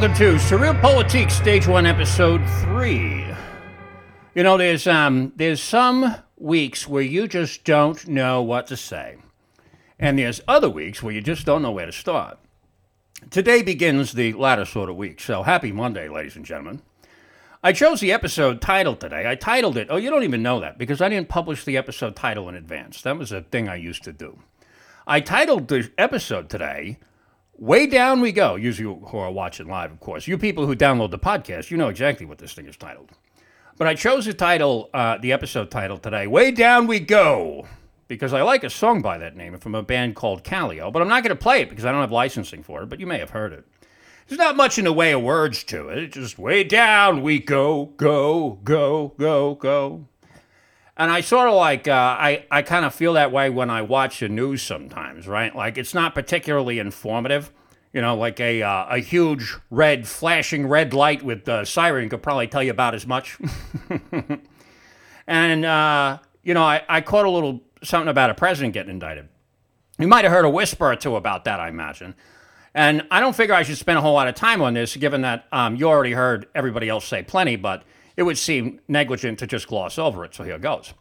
welcome to SurrealPolitiks, Stage One, Episode Three. You know, there's um, there's some weeks where you just don't know what to say, and there's other weeks where you just don't know where to start. Today begins the latter sort of week, so happy Monday, ladies and gentlemen. I chose the episode title today. I titled it. Oh, you don't even know that because I didn't publish the episode title in advance. That was a thing I used to do. I titled the episode today Way Down We Go. You who are watching live, of course. You people who download the podcast, you know exactly what this thing is titled. But I chose the title, uh, the episode title today, Way Down We Go, because I like a song by that name from a band called Kaleo, but I'm not going to play it because I don't have licensing for it, but you may have heard it. There's not much in the way of words to it. It's just way down we go, go, go, go, go. And I sort of like, uh, I, I kind of feel that way when I watch the news sometimes, right? Like it's not particularly informative. You know, like a, uh, a huge red, flashing red light with a siren could probably tell you about as much. and, uh, you know, I, I caught a little something about a president getting indicted. You might have heard a whisper or two about that, I imagine. And I don't figure I should spend a whole lot of time on this, given that um, you already heard everybody else say plenty, but it would seem negligent to just gloss over it. So here goes.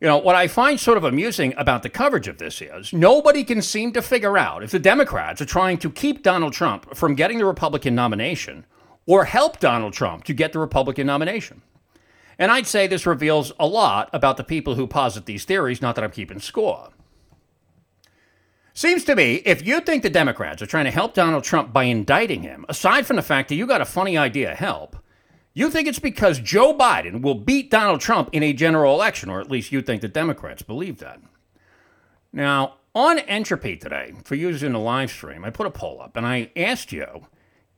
You know, what I find sort of amusing about the coverage of this is nobody can seem to figure out if the Democrats are trying to keep Donald Trump from getting the Republican nomination or help Donald Trump to get the Republican nomination. And I'd say this reveals a lot about the people who posit these theories, not that I'm keeping score. Seems to me, if you think the Democrats are trying to help Donald Trump by indicting him, aside from the fact that you got a funny idea help, you think it's because Joe Biden will beat Donald Trump in a general election, or at least you think the Democrats believe that. Now, on Entropy today, for using the live stream, I put a poll up and I asked you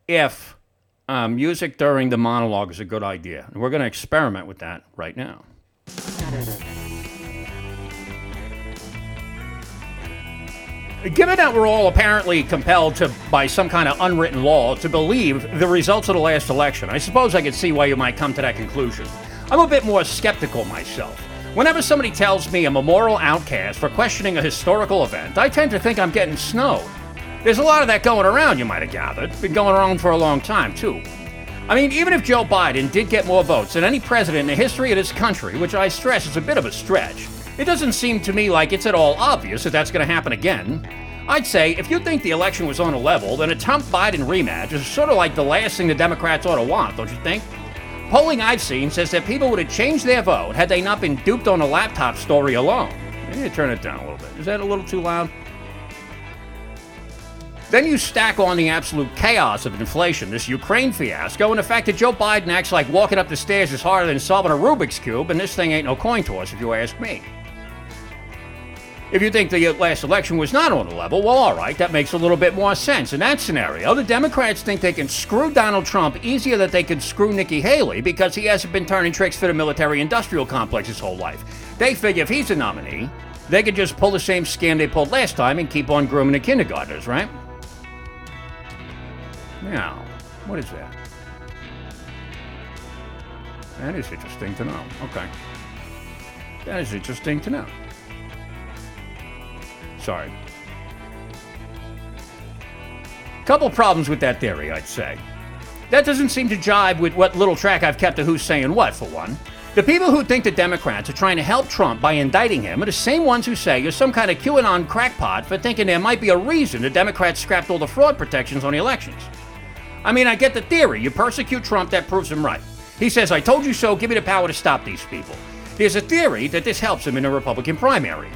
if uh, music during the monologue is a good idea. And we're going to experiment with that right now. Given that we're all apparently compelled to, by some kind of unwritten law, to believe the results of the last election, I suppose I could see why you might come to that conclusion. I'm a bit more skeptical myself. Whenever somebody tells me I'm a moral outcast for questioning a historical event, I tend to think I'm getting snowed. There's a lot of that going around, you might have gathered. It's been going around for a long time, too. I mean, even if Joe Biden did get more votes than any president in the history of this country, which I stress is a bit of a stretch, it doesn't seem to me like it's at all obvious that that's going to happen again. I'd say if you think the election was on a level, then a Trump Biden rematch is sort of like the last thing the Democrats ought to want, don't you think? Polling I've seen says that people would have changed their vote had they not been duped on a laptop story alone. Maybe turn it down a little bit. Is that a little too loud? Then you stack on the absolute chaos of inflation, this Ukraine fiasco, and the fact that Joe Biden acts like walking up the stairs is harder than solving a Rubik's Cube, and this thing ain't no coin toss, if you ask me. If you think the last election was not on the level, well, all right, that makes a little bit more sense. In that scenario, the Democrats think they can screw Donald Trump easier than they can screw Nikki Haley because he hasn't been turning tricks for the military industrial complex his whole life. They figure if he's a nominee, they could just pull the same scam they pulled last time and keep on grooming the kindergartners, right? Now, what is that? That is interesting to know. Okay. That is interesting to know. Sorry. Couple problems with that theory, I'd say. That doesn't seem to jibe with what little track I've kept of who's saying what, for one. The people who think the Democrats are trying to help Trump by indicting him are the same ones who say you're some kind of QAnon crackpot for thinking there might be a reason the Democrats scrapped all the fraud protections on the elections. I mean, I get the theory. You persecute Trump, that proves him right. He says, I told you so, give me the power to stop these people. There's a theory that this helps him in a Republican primary.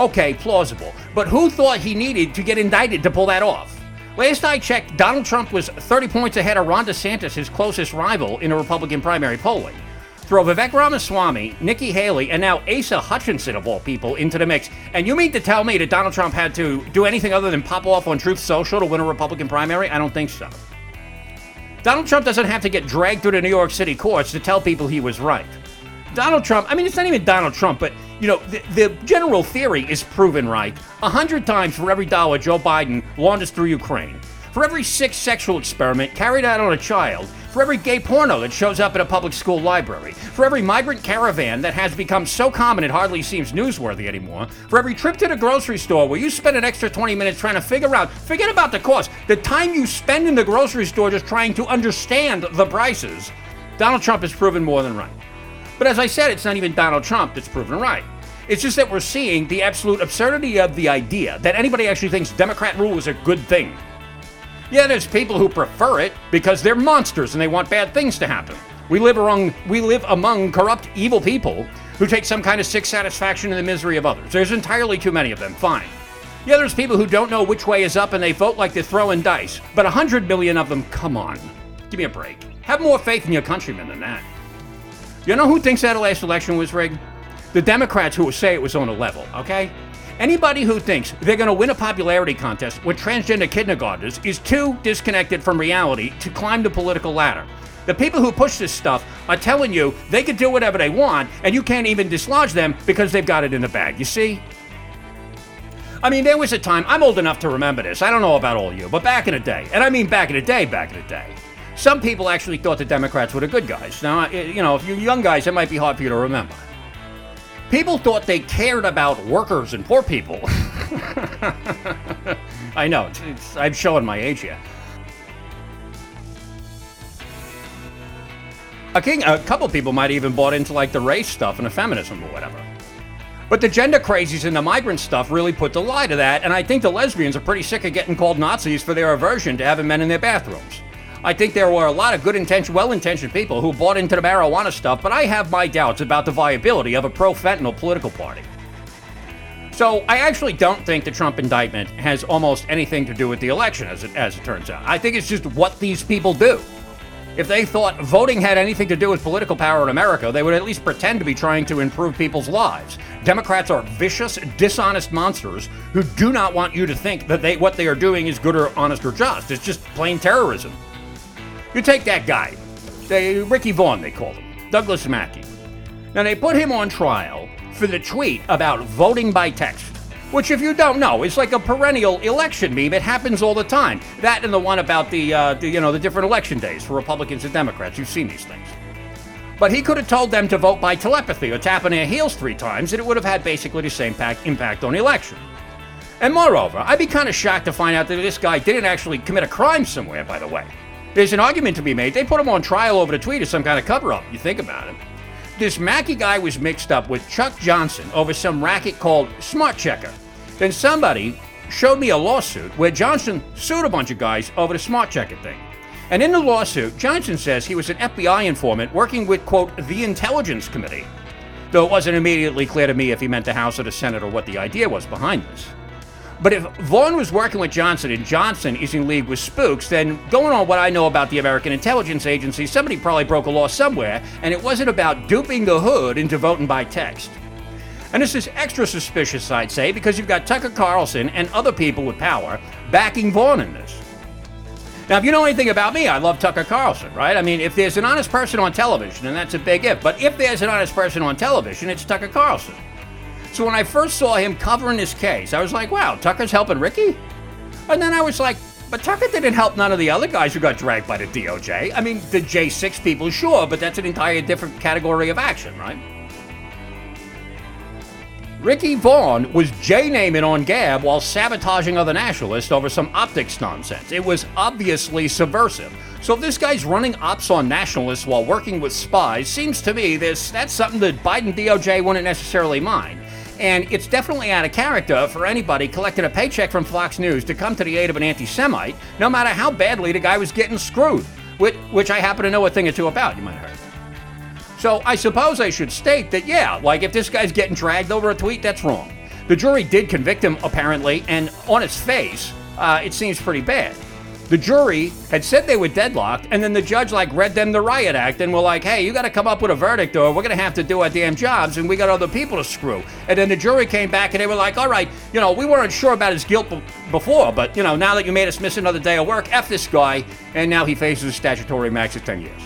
Okay, plausible. But who thought he needed to get indicted to pull that off? Last I checked, Donald Trump was 30 points ahead of Ron DeSantis, his closest rival in a Republican primary polling. Throw Vivek Ramaswamy, Nikki Haley, and now Asa Hutchinson, of all people, into the mix. And you mean to tell me that Donald Trump had to do anything other than pop off on Truth Social to win a Republican primary? I don't think so. Donald Trump doesn't have to get dragged through the New York City courts to tell people he was right. Donald Trump, I mean, it's not even Donald Trump, but, you know, the, the general theory is proven right. A hundred times for every dollar Joe Biden launders through Ukraine. for every sick sexual experiment carried out on a child, for every gay porno that shows up in a public school library, for every migrant caravan that has become so common it hardly seems newsworthy anymore, for every trip to the grocery store where you spend an extra 20 minutes trying to figure out, forget about the cost, the time you spend in the grocery store just trying to understand the prices, Donald Trump has proven more than right. But as I said, it's not even Donald Trump that's proven right. It's just that we're seeing the absolute absurdity of the idea that anybody actually thinks Democrat rule is a good thing. Yeah, there's people who prefer it because they're monsters and they want bad things to happen. We live among we live among corrupt, evil people who take some kind of sick satisfaction in the misery of others. There's entirely too many of them. Fine. Yeah, there's people who don't know which way is up and they vote like they're throwing dice. But a hundred million of them, come on. Give me a break. Have more faith in your countrymen than that. You know who thinks that last election was rigged? the Democrats who say it was on a level, okay? Anybody who thinks they're going to win a popularity contest with transgender kindergartners is too disconnected from reality to climb the political ladder. The people who push this stuff are telling you they can do whatever they want, and you can't even dislodge them because they've got it in the bag. You see? I mean, there was a time, I'm old enough to remember this. I don't know about all you, but back in the day, and I mean back in the day, back in the day, some people actually thought the Democrats were the good guys. Now, eh, you know, if you're young guys, it might be hard for you to remember. People thought they cared about workers and poor people. I know, it's, it's, I'm showing my age here. A, king, a couple people might even bought into like the race stuff and the feminism or whatever. But the gender crazies and the migrant stuff really put the lie to that, and I think the lesbians are pretty sick of getting called Nazis for their aversion to having men in their bathrooms. I think there were a lot of good intentioned, well intentioned people who bought into the marijuana stuff, but I have my doubts about the viability of a pro fentanyl political party. So I actually don't think the Trump indictment has almost anything to do with the election, as it, as it turns out. I think it's just what these people do. If they thought voting had anything to do with political power in America, they would at least pretend to be trying to improve people's lives. Democrats are vicious, dishonest monsters who do not want you to think that they, what they are doing is good or honest or just. It's just plain terrorism. You take that guy, they, Ricky Vaughn, they called him, Douglas Mackey. Now, they put him on trial for the tweet about voting by text, which, if you don't know, is like a perennial election meme. It happens all the time. That and the one about the, uh, the you know, the different election days for Republicans and Democrats. You've seen these things. But he could have told them to vote by telepathy or tapping their heels three times, and it would have had basically the same impact on the election. And moreover, I'd be kind of shocked to find out that this guy didn't actually commit a crime somewhere, by the way. There's an argument to be made. They put him on trial over the tweet as some kind of cover up. You think about it. This Mackey guy was mixed up with Chuck Johnson over some racket called SmartCheckr. Then somebody showed me a lawsuit where Johnson sued a bunch of guys over the SmartCheckr thing. And in the lawsuit, Johnson says he was an FBI informant working with, quote, the Intelligence Committee. Though it wasn't immediately clear to me if he meant the House or the Senate or what the idea was behind this. But if Vaughn was working with Johnson and Johnson is in league with spooks, then going on what I know about the American Intelligence Agency, somebody probably broke a law somewhere, and it wasn't about duping the hood into voting by text. And this is extra suspicious, I'd say, because you've got Tucker Carlson and other people with power backing Vaughn in this. Now, if you know anything about me, I love Tucker Carlson, right? I mean, if there's an honest person on television, and that's a big if, but if there's an honest person on television, it's Tucker Carlson. So when I first saw him covering this case, I was like, wow, Tucker's helping Ricky? And then I was like, but Tucker didn't help none of the other guys who got dragged by the DOJ. I mean, the J6 people, sure, but that's an entire different category of action, right? Ricky Vaughn was J naming on Gab while sabotaging other nationalists over some optics nonsense. It was obviously subversive. So if this guy's running ops on nationalists while working with spies, seems to me this that's something that Biden DOJ wouldn't necessarily mind. And it's definitely out of character for anybody collecting a paycheck from Fox News to come to the aid of an anti Semite, no matter how badly the guy was getting screwed, which, which I happen to know a thing or two about, you might have heard. So I suppose I should state that, yeah, like if this guy's getting dragged over a tweet, that's wrong. The jury did convict him, apparently, and on its face, uh, it seems pretty bad the jury had said they were deadlocked, and then the judge like read them the riot act and were like, "Hey, you got to come up with a verdict, or we're gonna have to do our damn jobs, and we got other people to screw." And then the jury came back and they were like, "All right, you know, we weren't sure about his guilt b- before, but you know, now that you made us miss another day of work, f this guy," and now he faces a statutory max of ten years.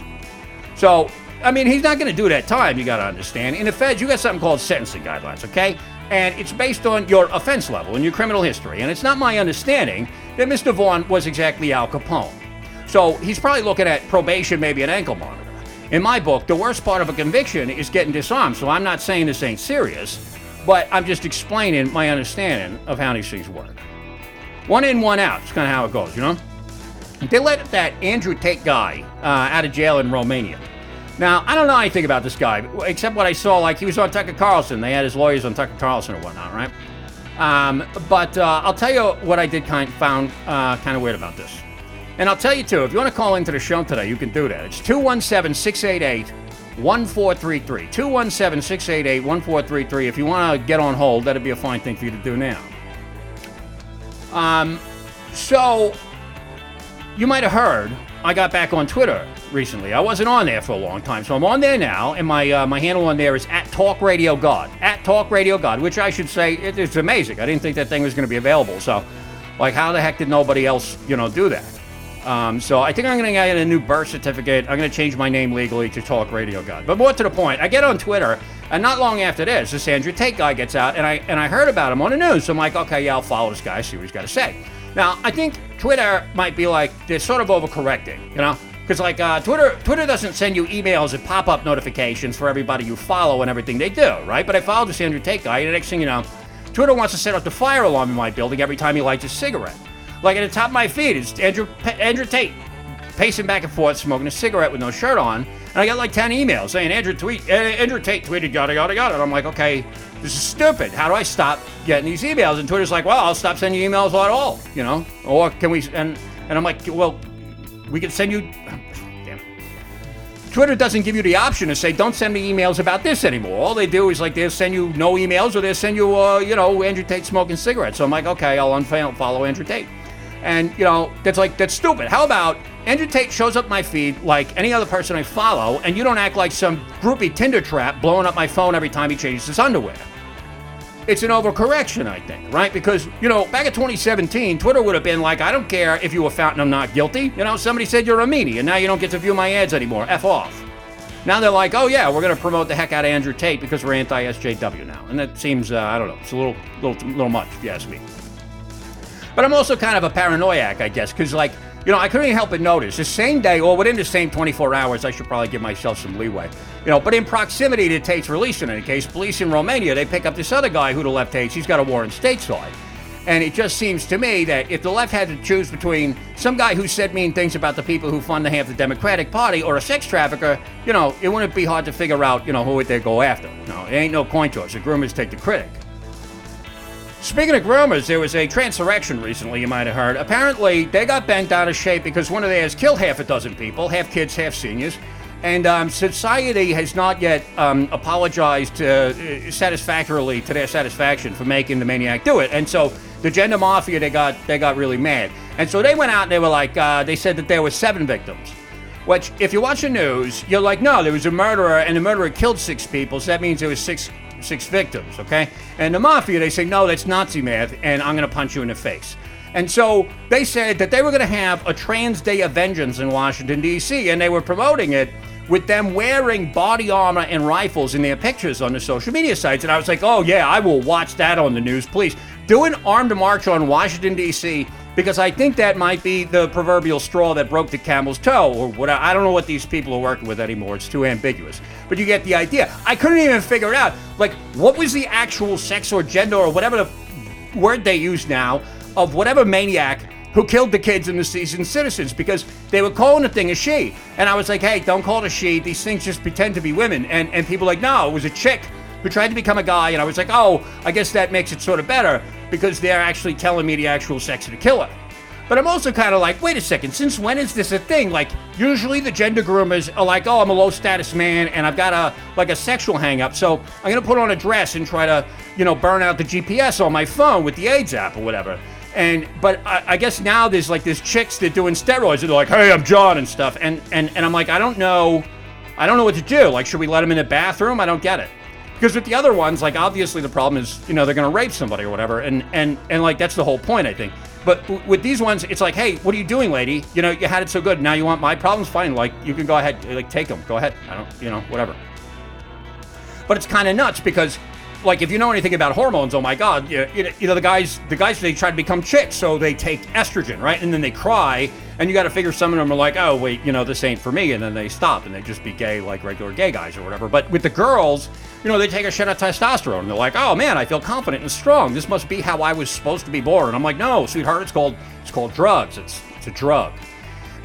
So I mean, he's not to do that time, you got to understand. In the feds, you got something called sentencing guidelines, okay? And it's based on your offense level and your criminal history. And it's not my understanding that Mr. Vaughn was exactly Al Capone. So he's probably looking at probation, maybe an ankle monitor. In my book, the worst part of a conviction is getting disarmed. So I'm not saying this ain't serious, but I'm just explaining my understanding of how these things work. One in, one out. It's kind of how it goes, you know? They let that Andrew Tate guy uh, out of jail in Romania. Now, I don't know anything about this guy, except what I saw, like he was on Tucker Carlson. They had his lawyers on Tucker Carlson or whatnot, right? Um, but uh, I'll tell you what I did kind found uh, kind of weird about this. And I'll tell you too, if you want to call into the show today, you can do that. It's 217 688 1433. 217 688 1433. If you want to get on hold, that'd be a fine thing for you to do now. Um, so, you might have heard I got back on Twitter recently. I wasn't on there for a long time, so I'm on there now, and my uh, my handle on there is at Talk Radio God. At Talk Radio God, which I should say it, it's amazing. I didn't think that thing was going to be available. So, like, how the heck did nobody else, you know, do that? Um, so I think I'm going to get a new birth certificate. I'm going to change my name legally to Talk Radio God. But more to the point, I get on Twitter, and not long after this, this Andrew Tate guy gets out, and I and I heard about him on the news. So I'm like, okay, yeah, I'll follow this guy, see what he's got to say. Now I think Twitter might be like they're sort of overcorrecting, you know. Because like uh, Twitter, Twitter doesn't send you emails and pop-up notifications for everybody you follow and everything they do, right? But I followed this Andrew Tate guy, and the next thing you know, Twitter wants to set off the fire alarm in my building every time he lights a cigarette. Like at the top of my feed is Andrew Andrew Tate pacing back and forth, smoking a cigarette with no shirt on. And I got like 10 emails saying, Andrew, tweet, Andrew Tate tweeted, yada, yada, yada. And I'm like, okay, this is stupid. How do I stop getting these emails? And Twitter's like, well, I'll stop sending you emails at all, you know? Or can we, and, and I'm like, well, we can send you, damn. Twitter doesn't give you the option to say, don't send me emails about this anymore. All they do is like, they'll send you no emails or they'll send you, uh, you know, Andrew Tate smoking cigarettes. So I'm like, okay, I'll unfollow Andrew Tate. And, you know, that's like, that's stupid. How about Andrew Tate shows up my feed like any other person I follow, and you don't act like some groupie Tinder trap blowing up my phone every time he changes his underwear. It's an overcorrection, I think, right? Because, you know, back in 2017, Twitter would have been like, I don't care if you were found and I'm not guilty. You know, somebody said you're a meanie, and now you don't get to view my ads anymore. F off. Now they're like, oh yeah, we're going to promote the heck out of Andrew Tate because we're anti-SJW now, and that seems, uh, I don't know, it's a little, little, little much, if you ask me. But I'm also kind of a paranoiac, I guess, because like you know, I couldn't help but notice the same day, or within the same 24 hours, I should probably give myself some leeway. You know, but in proximity to Tate's release, in any case, police in Romania, they pick up this other guy who the left hates. He's got a warrant stateside. And it just seems to me that if the left had to choose between some guy who said mean things about the people who fund the half the Democratic Party or a sex trafficker, you know, it wouldn't be hard to figure out, you know, who would they go after. No, it ain't no coin toss. The groomers take the critic. Speaking of groomers, there was a transurrection recently, you might have heard. Apparently, they got bent out of shape because one of theirs killed half a dozen people, half kids, half seniors. And um, society has not yet um, apologized uh, satisfactorily to their satisfaction for making the maniac do it. And so the gender mafia, they got they got really mad. And so they went out and they were like, uh, they said that there were seven victims. Which, if you watch the news, you're like, no, there was a murderer, and the murderer killed six people, so that means there was six six victims, okay? And the mafia, they say, no, that's Nazi math, and I'm going to punch you in the face. And so they said that they were going to have a Trans Day of Vengeance in Washington, D.C., and they were promoting it with them wearing body armor and rifles in their pictures on the social media sites. And I was like, oh, yeah, I will watch that on the news, please. Do an armed march on Washington, D.C because I think that might be the proverbial straw that broke the camel's toe, or what I don't know what these people are working with anymore. It's too ambiguous. But you get the idea. I couldn't even figure it out. Like, what was the actual sex or gender or whatever the word they use now of whatever maniac who killed the kids and the seasoned citizens because they were calling the thing a she. And I was like, hey, don't call it a she. These things just pretend to be women. And, and people like, no, it was a chick who tried to become a guy. And I was like, oh, I guess that makes it sort of better because they're actually telling me the actual sex of the killer. But I'm also kind of like, wait a second, since when is this a thing? Like, usually the gender groomers are like, oh, I'm a low status man and I've got a like a sexual hang up, so I'm gonna put on a dress and try to, you know, burn out the GPS on my phone with the AIDS app or whatever. And but I, I guess now there's like this chicks that are doing steroids and they're like, hey, I'm John and stuff. And and and I'm like, I don't know, I don't know what to do. Like, should we let them in the bathroom? I don't get it. Because with the other ones, like obviously the problem is, you know, they're going to rape somebody or whatever, and and and like that's the whole point, I think. But w- with these ones, it's like, hey, what are you doing, lady? You know, you had it so good. Now you want my problems? Fine. Like you can go ahead, like take them. Go ahead. I don't, you know, whatever. But it's kind of nuts because like if you know anything about hormones, oh my God, you, you know the guys, the guys they try to become chicks, so they take estrogen, right, and then they cry, and you got to figure some of them are like, oh wait, you know this ain't for me, and then they stop and they just be gay like regular gay guys or whatever. But with the girls, you know, they take a shit of testosterone, and they're like, oh man, I feel confident and strong. This must be how I was supposed to be born. And I'm like, no, sweetheart, it's called it's called drugs. It's it's a drug.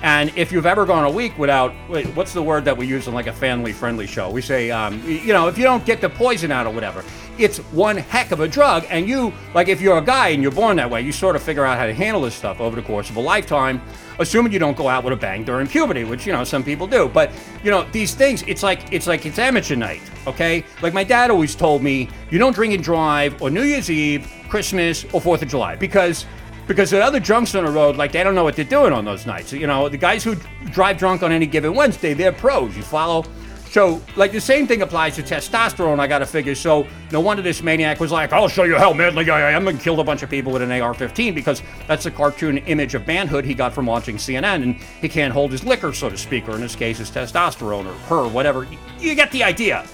And if you've ever gone a week without, wait, what's the word that we use in like a family friendly show? We say, um, you know, if you don't get the poison out or whatever, it's one heck of a drug. And you, like, if you're a guy and you're born that way, you sort of figure out how to handle this stuff over the course of a lifetime, assuming you don't go out with a bang during puberty, which, you know, some people do. But, you know, these things, it's like, it's like it's amateur night, okay? Like my dad always told me, you don't drink and drive or New Year's Eve, Christmas, or 4th of July because because the other drunks on the road, like they don't know what they're doing on those nights. You know, the guys who drive drunk on any given Wednesday, they're pros. You follow? So, like the same thing applies to testosterone. I got to figure. So, no wonder this maniac was like, "I'll show you how manly I am," and killed a bunch of people with an AR-15 because that's the cartoon image of manhood he got from watching CNN, and he can't hold his liquor, so to speak, or in this case, his testosterone or her, whatever. You get the idea.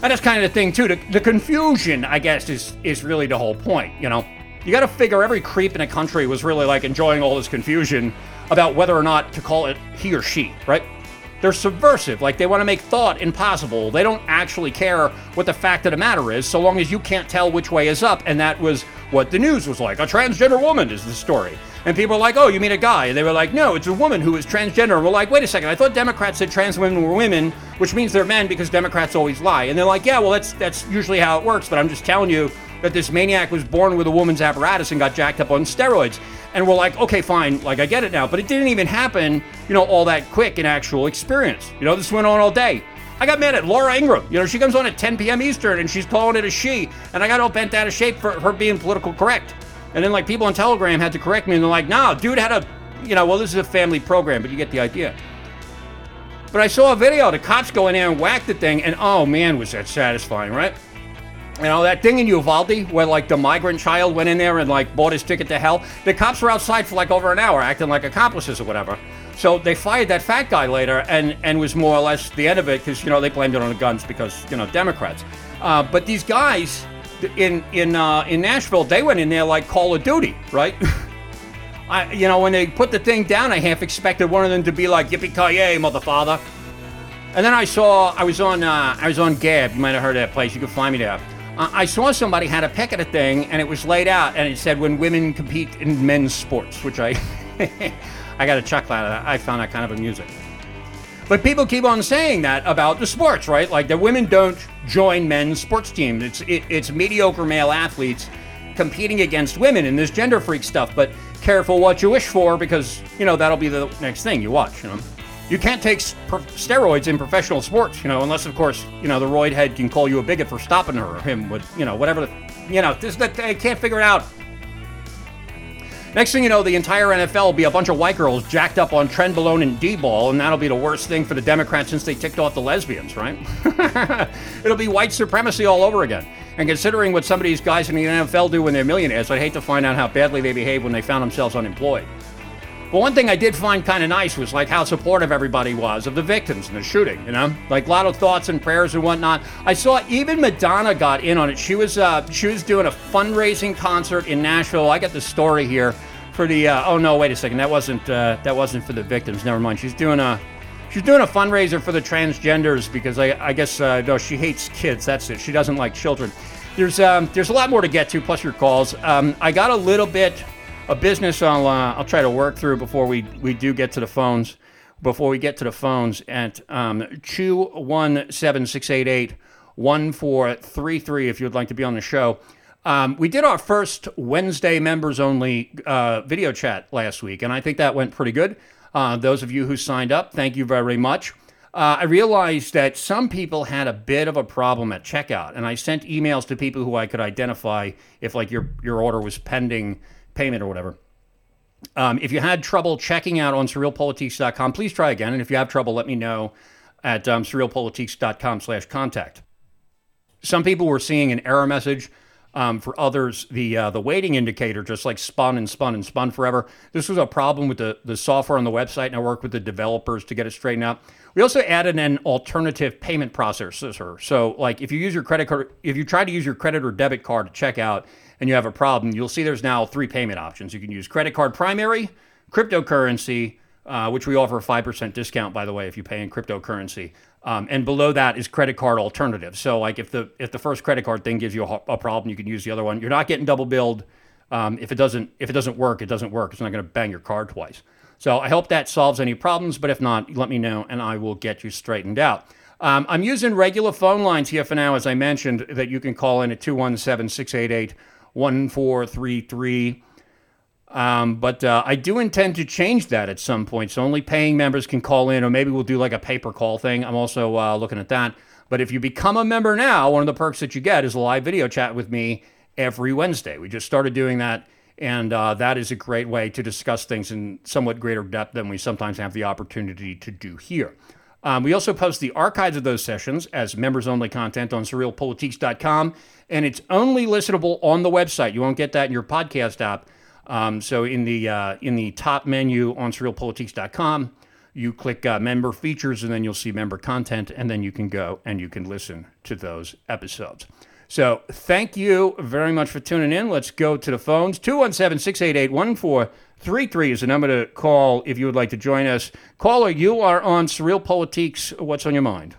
And that's kind of the thing too. The, the confusion, I guess, is is really the whole point. You know you got to figure every creep in a country was really like enjoying all this confusion about whether or not to call it he or she, right? They're subversive, like they want to make thought impossible. They don't actually care what the fact of the matter is, so long as you can't tell which way is up. And that was what the news was like. A transgender woman is the story. And people are like, oh, you mean a guy? And they were like, no, it's a woman who is transgender. And we're like, wait a second, I thought Democrats said trans women were women, which means they're men because Democrats always lie. And they're like, yeah, well, that's that's usually how it works, but I'm just telling you that this maniac was born with a woman's apparatus and got jacked up on steroids. And we're like, okay, fine, like I get it now. But it didn't even happen, you know, all that quick in actual experience. You know, this went on all day. I got mad at Laura Ingraham. You know, she comes on at 10 p.m. Eastern and she's calling it a she. And I got all bent out of shape for her being political correct. And then, like, people on Telegram had to correct me and they're like, nah, dude had a, you know, well, this is a family program, but you get the idea. But I saw a video, the cops go in there and whack the thing, and oh man, was that satisfying, right? You know, that thing in Uvalde where like the migrant child went in there and like bought his ticket to hell. The cops were outside for like over an hour acting like accomplices or whatever. So they fired that fat guy later and, and was more or less the end of it because, you know, they blamed it on the guns because, you know, Democrats. Uh, but these guys in, in, uh, in Nashville, they went in there like Call of Duty, right? I, you know, when they put the thing down, I half expected one of them to be like, yippee ki mother father. And then I saw, I was on, uh, I was on Gab. You might have heard of that place. You can find me there. I saw somebody had a pick at a thing, and it was laid out, and it said when women compete in men's sports, which I I got a chuckle out of that. I found that kind of amusing. But people keep on saying that about the sports, right? Like the women don't join men's sports teams. It's it, it's mediocre male athletes competing against women in this gender freak stuff. But careful what you wish for, because you know that'll be the next thing you watch. You know you can't take steroids in professional sports, you know, unless of course, you know, the roid head can call you a bigot for stopping her or him with, you know, whatever. The, you know, this they can't figure it out. Next thing you know, the entire NFL will be a bunch of white girls jacked up on trenbolone and D-bol, and that'll be the worst thing for the Democrats since they ticked off the lesbians, right? It'll be white supremacy all over again. And considering what some of these guys in the NFL do when they're millionaires, I'd hate to find out how badly they behave when they found themselves unemployed. But one thing I did find kind of nice was like how supportive everybody was of the victims in the shooting. You know, like a lot of thoughts and prayers and whatnot. I saw even Madonna got in on it. She was uh, she was doing a fundraising concert in Nashville. I got the story here for the. Uh, oh no, wait a second. That wasn't uh, that wasn't for the victims. Never mind. She's doing a. She's doing a fundraiser for the transgenders because I, I guess uh, no, she hates kids. That's it. She doesn't like children. There's um, there's a lot more to get to, plus your calls. Um, I got a little bit a business I'll uh, I'll try to work through before we we do get to the phones. Before we get to the phones at um, two one seven six eight eight one four three three. If you'd like to be on the show. Um, we did our first Wednesday members only uh, video chat last week, and I think that went pretty good. Uh, those of you who signed up, thank you very much. Uh, I realized that some people had a bit of a problem at checkout, and I sent emails to people who I could identify if, like, your your order was pending payment or whatever. Um, if you had trouble checking out on surrealpolitiks.com, please try again. And if you have trouble, let me know at um, surrealpolitiks.com slash contact. Some people were seeing an error message Um, for others, the uh, the waiting indicator just like spun and spun and spun forever. This was a problem with the, the software on the website, and I worked with the developers to get it straightened out. We also added an alternative payment processor. So, like if you use your credit card, if you try to use your credit or debit card to check out and you have a problem, you'll see there's now three payment options. You can use credit card primary, cryptocurrency, uh, which we offer a 5% discount, by the way, if you pay in cryptocurrency. Um, and below that is credit card alternative. So, like if the if the first credit card thing gives you a, a problem, you can use the other one. You're not getting double billed. Um, if it doesn't if it doesn't work, it doesn't work. It's not going to bang your card twice. So I hope that solves any problems. But if not, let me know and I will get you straightened out. Um, I'm using regular phone lines here for now, as I mentioned, that you can call in at 217 688 1433. Um, but uh, I do intend to change that at some point. So only paying members can call in, or maybe we'll do like a paper call thing. I'm also uh, looking at that. But if you become a member now, one of the perks that you get is a live video chat with me every Wednesday. We just started doing that, and uh, that is a great way to discuss things in somewhat greater depth than we sometimes have the opportunity to do here. Um, we also post the archives of those sessions as members only content on surrealpolitiks.com, and it's only listenable on the website. You won't get that in your podcast app. Um, so in the uh, in the top menu on surrealpolitiks.com, you click uh, member features, and then you'll see member content, and then you can go and you can listen to those episodes. So thank you very much for tuning in. Let's go to the phones. 217 688 1433 is the number to call if you would like to join us. Caller, you are on SurrealPolitiks. What's on your mind?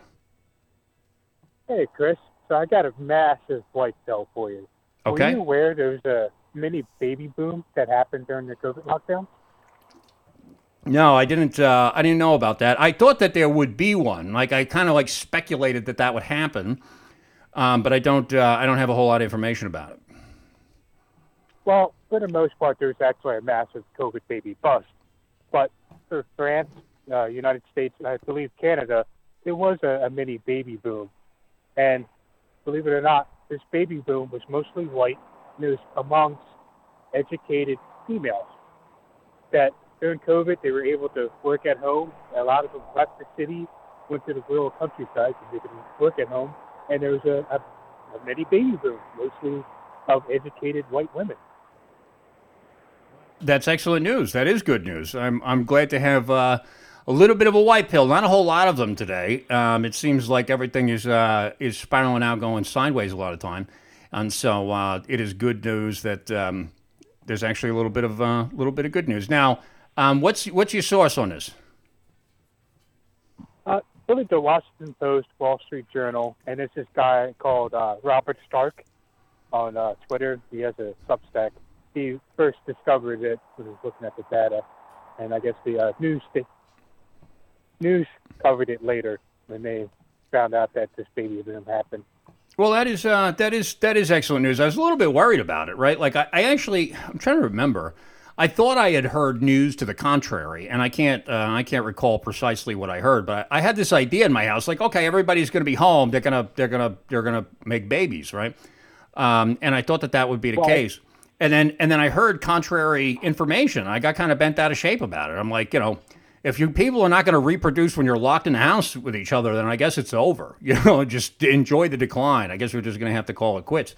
Hey, Chris. So I got a massive white cell for you. Okay. Were you aware there was a mini baby boom that happened during the COVID lockdown? No, I didn't. Uh, I didn't know about that. I thought that there would be one. Like I kind of like speculated that that would happen, um, but I don't. Uh, I don't have a whole lot of information about it. Well, for the most part, there was actually a massive COVID baby bust. But for France, uh, United States, and I believe Canada, there was a, a mini baby boom. And believe it or not, this baby boom was mostly white and it was amongst educated females. That during COVID, they were able to work at home. A lot of them left the city, went to the rural countryside so they could work at home. And there was a, a, a mini baby boom, mostly of educated white women. That's excellent news. That is good news. I'm I'm glad to have uh, a little bit of a white pill. Not a whole lot of them today. Um, it seems like everything is uh, is spiraling out, going sideways a lot of time, and so uh, it is good news that um, there's actually a little bit of a uh, little bit of good news. Now, um, what's what's your source on this? Uh, really, the Washington Post, Wall Street Journal, and it's this guy called uh, Robert Stark on Twitter. He has a Substack he first discovered it when he was looking at the data, and I guess the uh, news news covered it later when they found out that this baby boom happened. Well, that is uh, that is that is excellent news. I was a little bit worried about it, right? Like I, I actually, I'm trying to remember. I thought I had heard news to the contrary, and I can't uh, I can't recall precisely what I heard, but I, I had this idea in my house, like, okay, everybody's going to be home, they're gonna they're gonna they're gonna make babies, right? Um, and I thought that that would be the well, case and then and then I heard contrary information. I got kind of bent out of shape about it. I'm like, you know, if you people are not going to reproduce when you're locked in the house with each other, then I guess it's over. You know, just enjoy the decline. I guess we're just going to have to call it quits.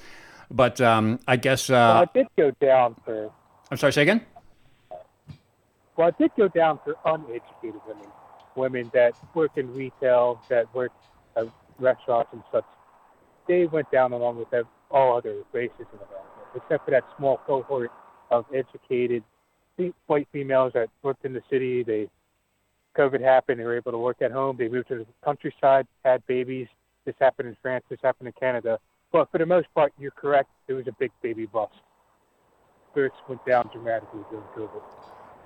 But um, I guess uh, well, it did go down for. I'm sorry. Say again. Well, it did go down for uneducated women, women that work in retail, that work at restaurants and such. They went down along with all other races in America except for that small cohort of educated white females that worked in the city. They COVID happened. They were able to work at home. They moved to the countryside, had babies. This happened in France. This happened in Canada. But for the most part, you're correct. It was a big baby bust. Births went down dramatically during COVID.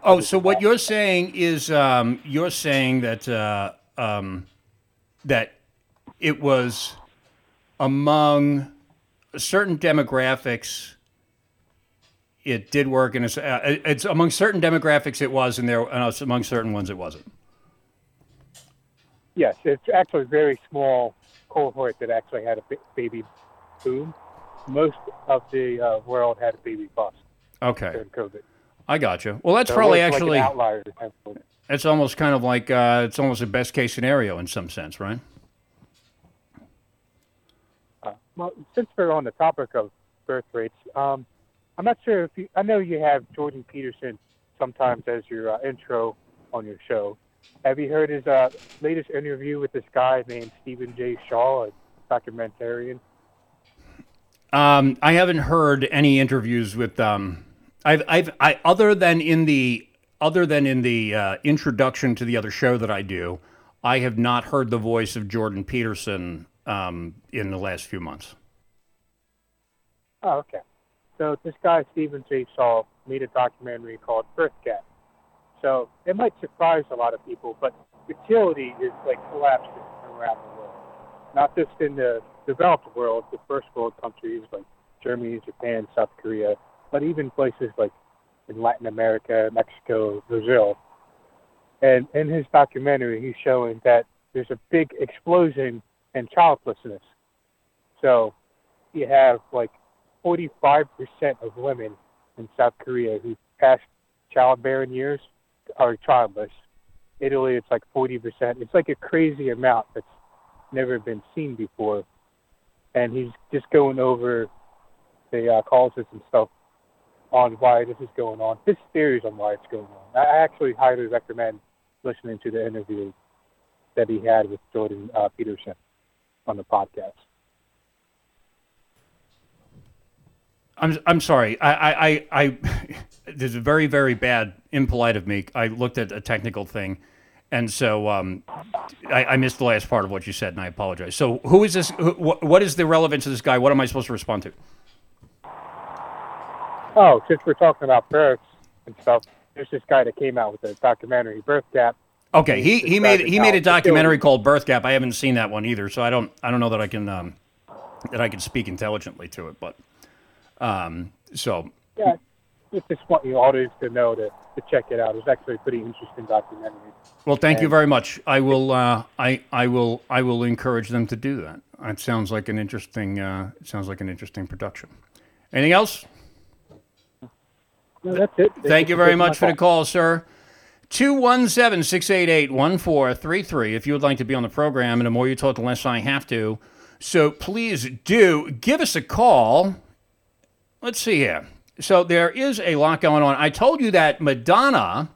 Oh, so what you're saying is um, you're saying that uh, um, that it was among certain demographics it did work, and it's, uh, it's among certain demographics it was, and there and among certain ones it wasn't. Yes, it's actually a very small cohort that actually had a baby boom. Most of the uh, world had a baby bust. Okay. During COVID. I got you. Well, that's so probably actually like outlier. It's almost kind of like uh, it's almost a best case scenario in some sense, right? Uh, well, since we're on the topic of birth rates. Um, I'm not sure if you. I know you have Jordan Peterson sometimes as your uh, intro on your show. Have you heard his uh, latest interview with this guy named Stephen J. Shaw, a documentarian? Um, I haven't heard any interviews with um, I've I've I other than in the other than in the uh, introduction to the other show that I do, I have not heard the voice of Jordan Peterson um, in the last few months. Oh, okay. So this guy Stephen J. Shaw made a documentary called Birth Gap. So it might surprise a lot of people, but fertility is like collapsing around the world. Not just in the developed world, the first world countries like Germany, Japan, South Korea, but even places like in Latin America, Mexico, Brazil. And in his documentary, he's showing that there's a big explosion in childlessness. So you have like 45% of women in South Korea who passed childbearing years are childless. Italy, it's like 40%. It's like a crazy amount that's never been seen before. And he's just going over the uh, causes and stuff on why this is going on. His theories on why it's going on. I actually highly recommend listening to the interview that he had with Jordan uh, Peterson on the podcast. I'm I'm sorry. I I I, I this is very very bad, impolite of me. I looked at a technical thing, and so um, I, I missed the last part of what you said, and I apologize. So who is this? Who, what is the relevance of this guy? What am I supposed to respond to? Oh, since we're talking about births and stuff, there's this guy that came out with a documentary, Birth Gap. Okay, he, he made he made a documentary called Birth Gap. I haven't seen that one either, so I don't I don't know that I can um, that I can speak intelligently to it. But um, so yeah, just want your audience to know to, to check it out. It's actually a pretty interesting documentary. Well, thank and, you very much. I will uh, I I will I will encourage them to do that. It sounds like an interesting uh, it sounds like an interesting production. Anything else? No, that's it. Thank you very much for the call, sir. 217 688 1433 if you would like to be on the program. And the more you talk, the less I have to. So please do give us a call. Let's see here. So there is a lot going on. I told you that Madonna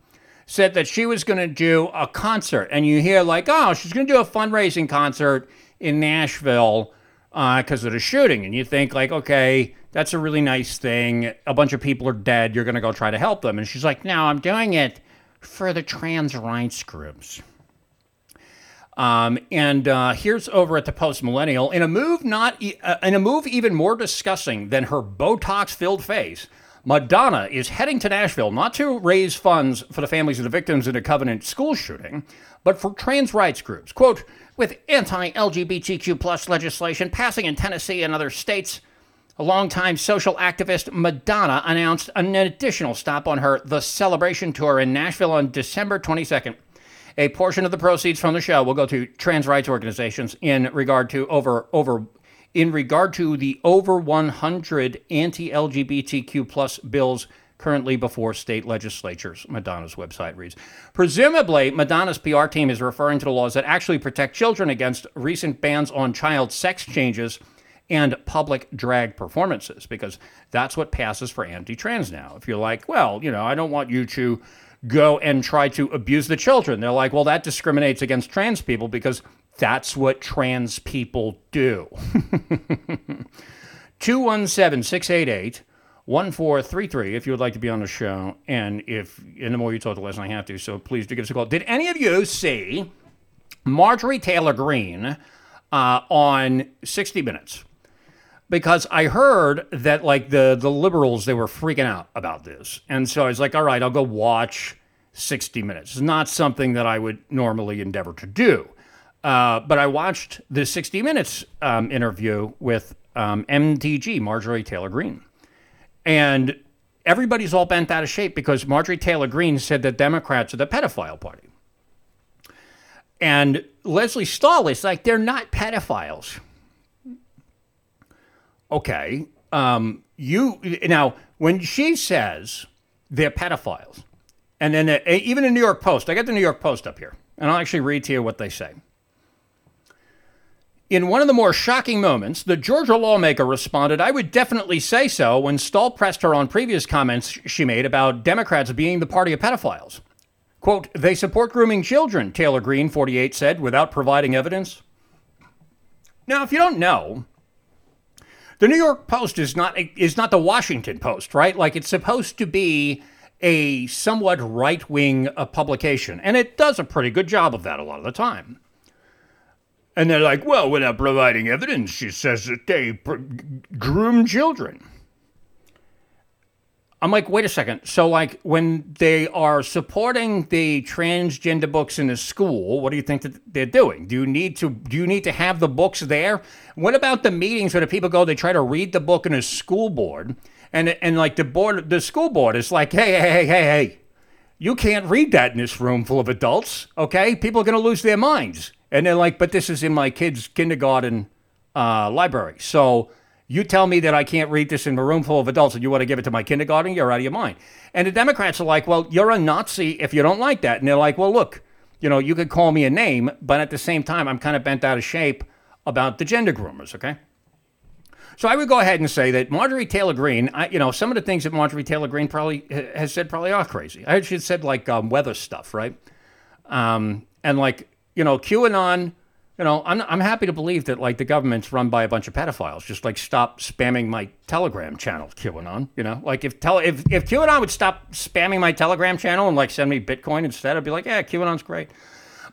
said that she was going to do a concert. And you hear, like, oh, she's going to do a fundraising concert in Nashville because uh, of the shooting. And you think, like, okay, that's a really nice thing. A bunch of people are dead. You're going to go try to help them. And she's like, no, I'm doing it for the trans rights groups. Um, and uh, here's over at the Post Millennial in a move not e- uh, in a move even more disgusting than her Botox-filled face. Madonna is heading to Nashville not to raise funds for the families of the victims in the Covenant school shooting, but for trans rights groups. Quote: With anti-LGBTQ plus legislation passing in Tennessee and other states, a longtime social activist, Madonna, announced an additional stop on her The Celebration Tour in Nashville on December 22nd. A portion of the proceeds from the show will go to trans rights organizations in regard to over over in regard to the over 100 anti-LGBTQ plus bills currently before state legislatures, Madonna's website reads. Presumably, Madonna's PR team is referring to the laws that actually protect children against recent bans on child sex changes and public drag performances because that's what passes for anti trans now. If you're like, well, you know, I don't want you to go and try to abuse the children, they're like, well, that discriminates against trans people because that's what trans people do. 217 688 1433 if you would like to be on the show. And if, and the more you talk, the less I have to. So please do give us a call. Did any of you see Marjorie Taylor Greene uh, on 60 Minutes? Because I heard that like the the liberals they were freaking out about this, and so I was like, all right, I'll go watch 60 Minutes. It's not something that I would normally endeavor to do, uh, but I watched the 60 Minutes um, interview with um, MTG Marjorie Taylor Greene, and everybody's all bent out of shape because Marjorie Taylor Greene said that Democrats are the pedophile party. And Lesley Stahl is like, they're not pedophiles okay, um, you now when she says they're pedophiles, and then uh, even the New York Post, I got the New York Post up here, and I'll actually read to you what they say. In one of the more shocking moments, the Georgia lawmaker responded, I would definitely say so, when Stahl pressed her on previous comments she made about Democrats being the party of pedophiles. Quote, they support grooming children, Taylor Greene, 48, said, without providing evidence. Now, if you don't know, the New York Post is not is not the Washington Post, right? Like it's supposed to be a somewhat right wing uh, publication, and it does a pretty good job of that a lot of the time. And they're like, well, without providing evidence, she says that they pr- groom children. I'm like, wait a second. So, like, when they are supporting the transgender books in the school, what do you think that they're doing? Do you need to do you need to have the books there? What about the meetings where the people go? They try to read the book in a school board, and and like the board, the school board is like, hey, hey, hey, hey, hey, you can't read that in this room full of adults. Okay, people are to lose their minds. And they're like, but this is in my kid's kindergarten uh, library. So you tell me that I can't read this in a room full of adults and you want to give it to my kindergarten? You're out of your mind. And the Democrats are like, well, you're a Nazi if you don't like that. And they're like, well, look, you know, you could call me a name, but at the same time, I'm kind of bent out of shape about the gender groomers, okay? So I would go ahead and say that Marjorie Taylor Greene, I, you know, some of the things that Marjorie Taylor Greene probably has said probably are crazy. I heard she said like um, weather stuff, right? Um, and like you know, QAnon, you know, I'm, I'm happy to believe that like the government's run by a bunch of pedophiles. Just like stop spamming my Telegram channel, QAnon. You know, like if tele if if QAnon would stop spamming my Telegram channel and like send me Bitcoin instead, I'd be like, yeah, QAnon's great.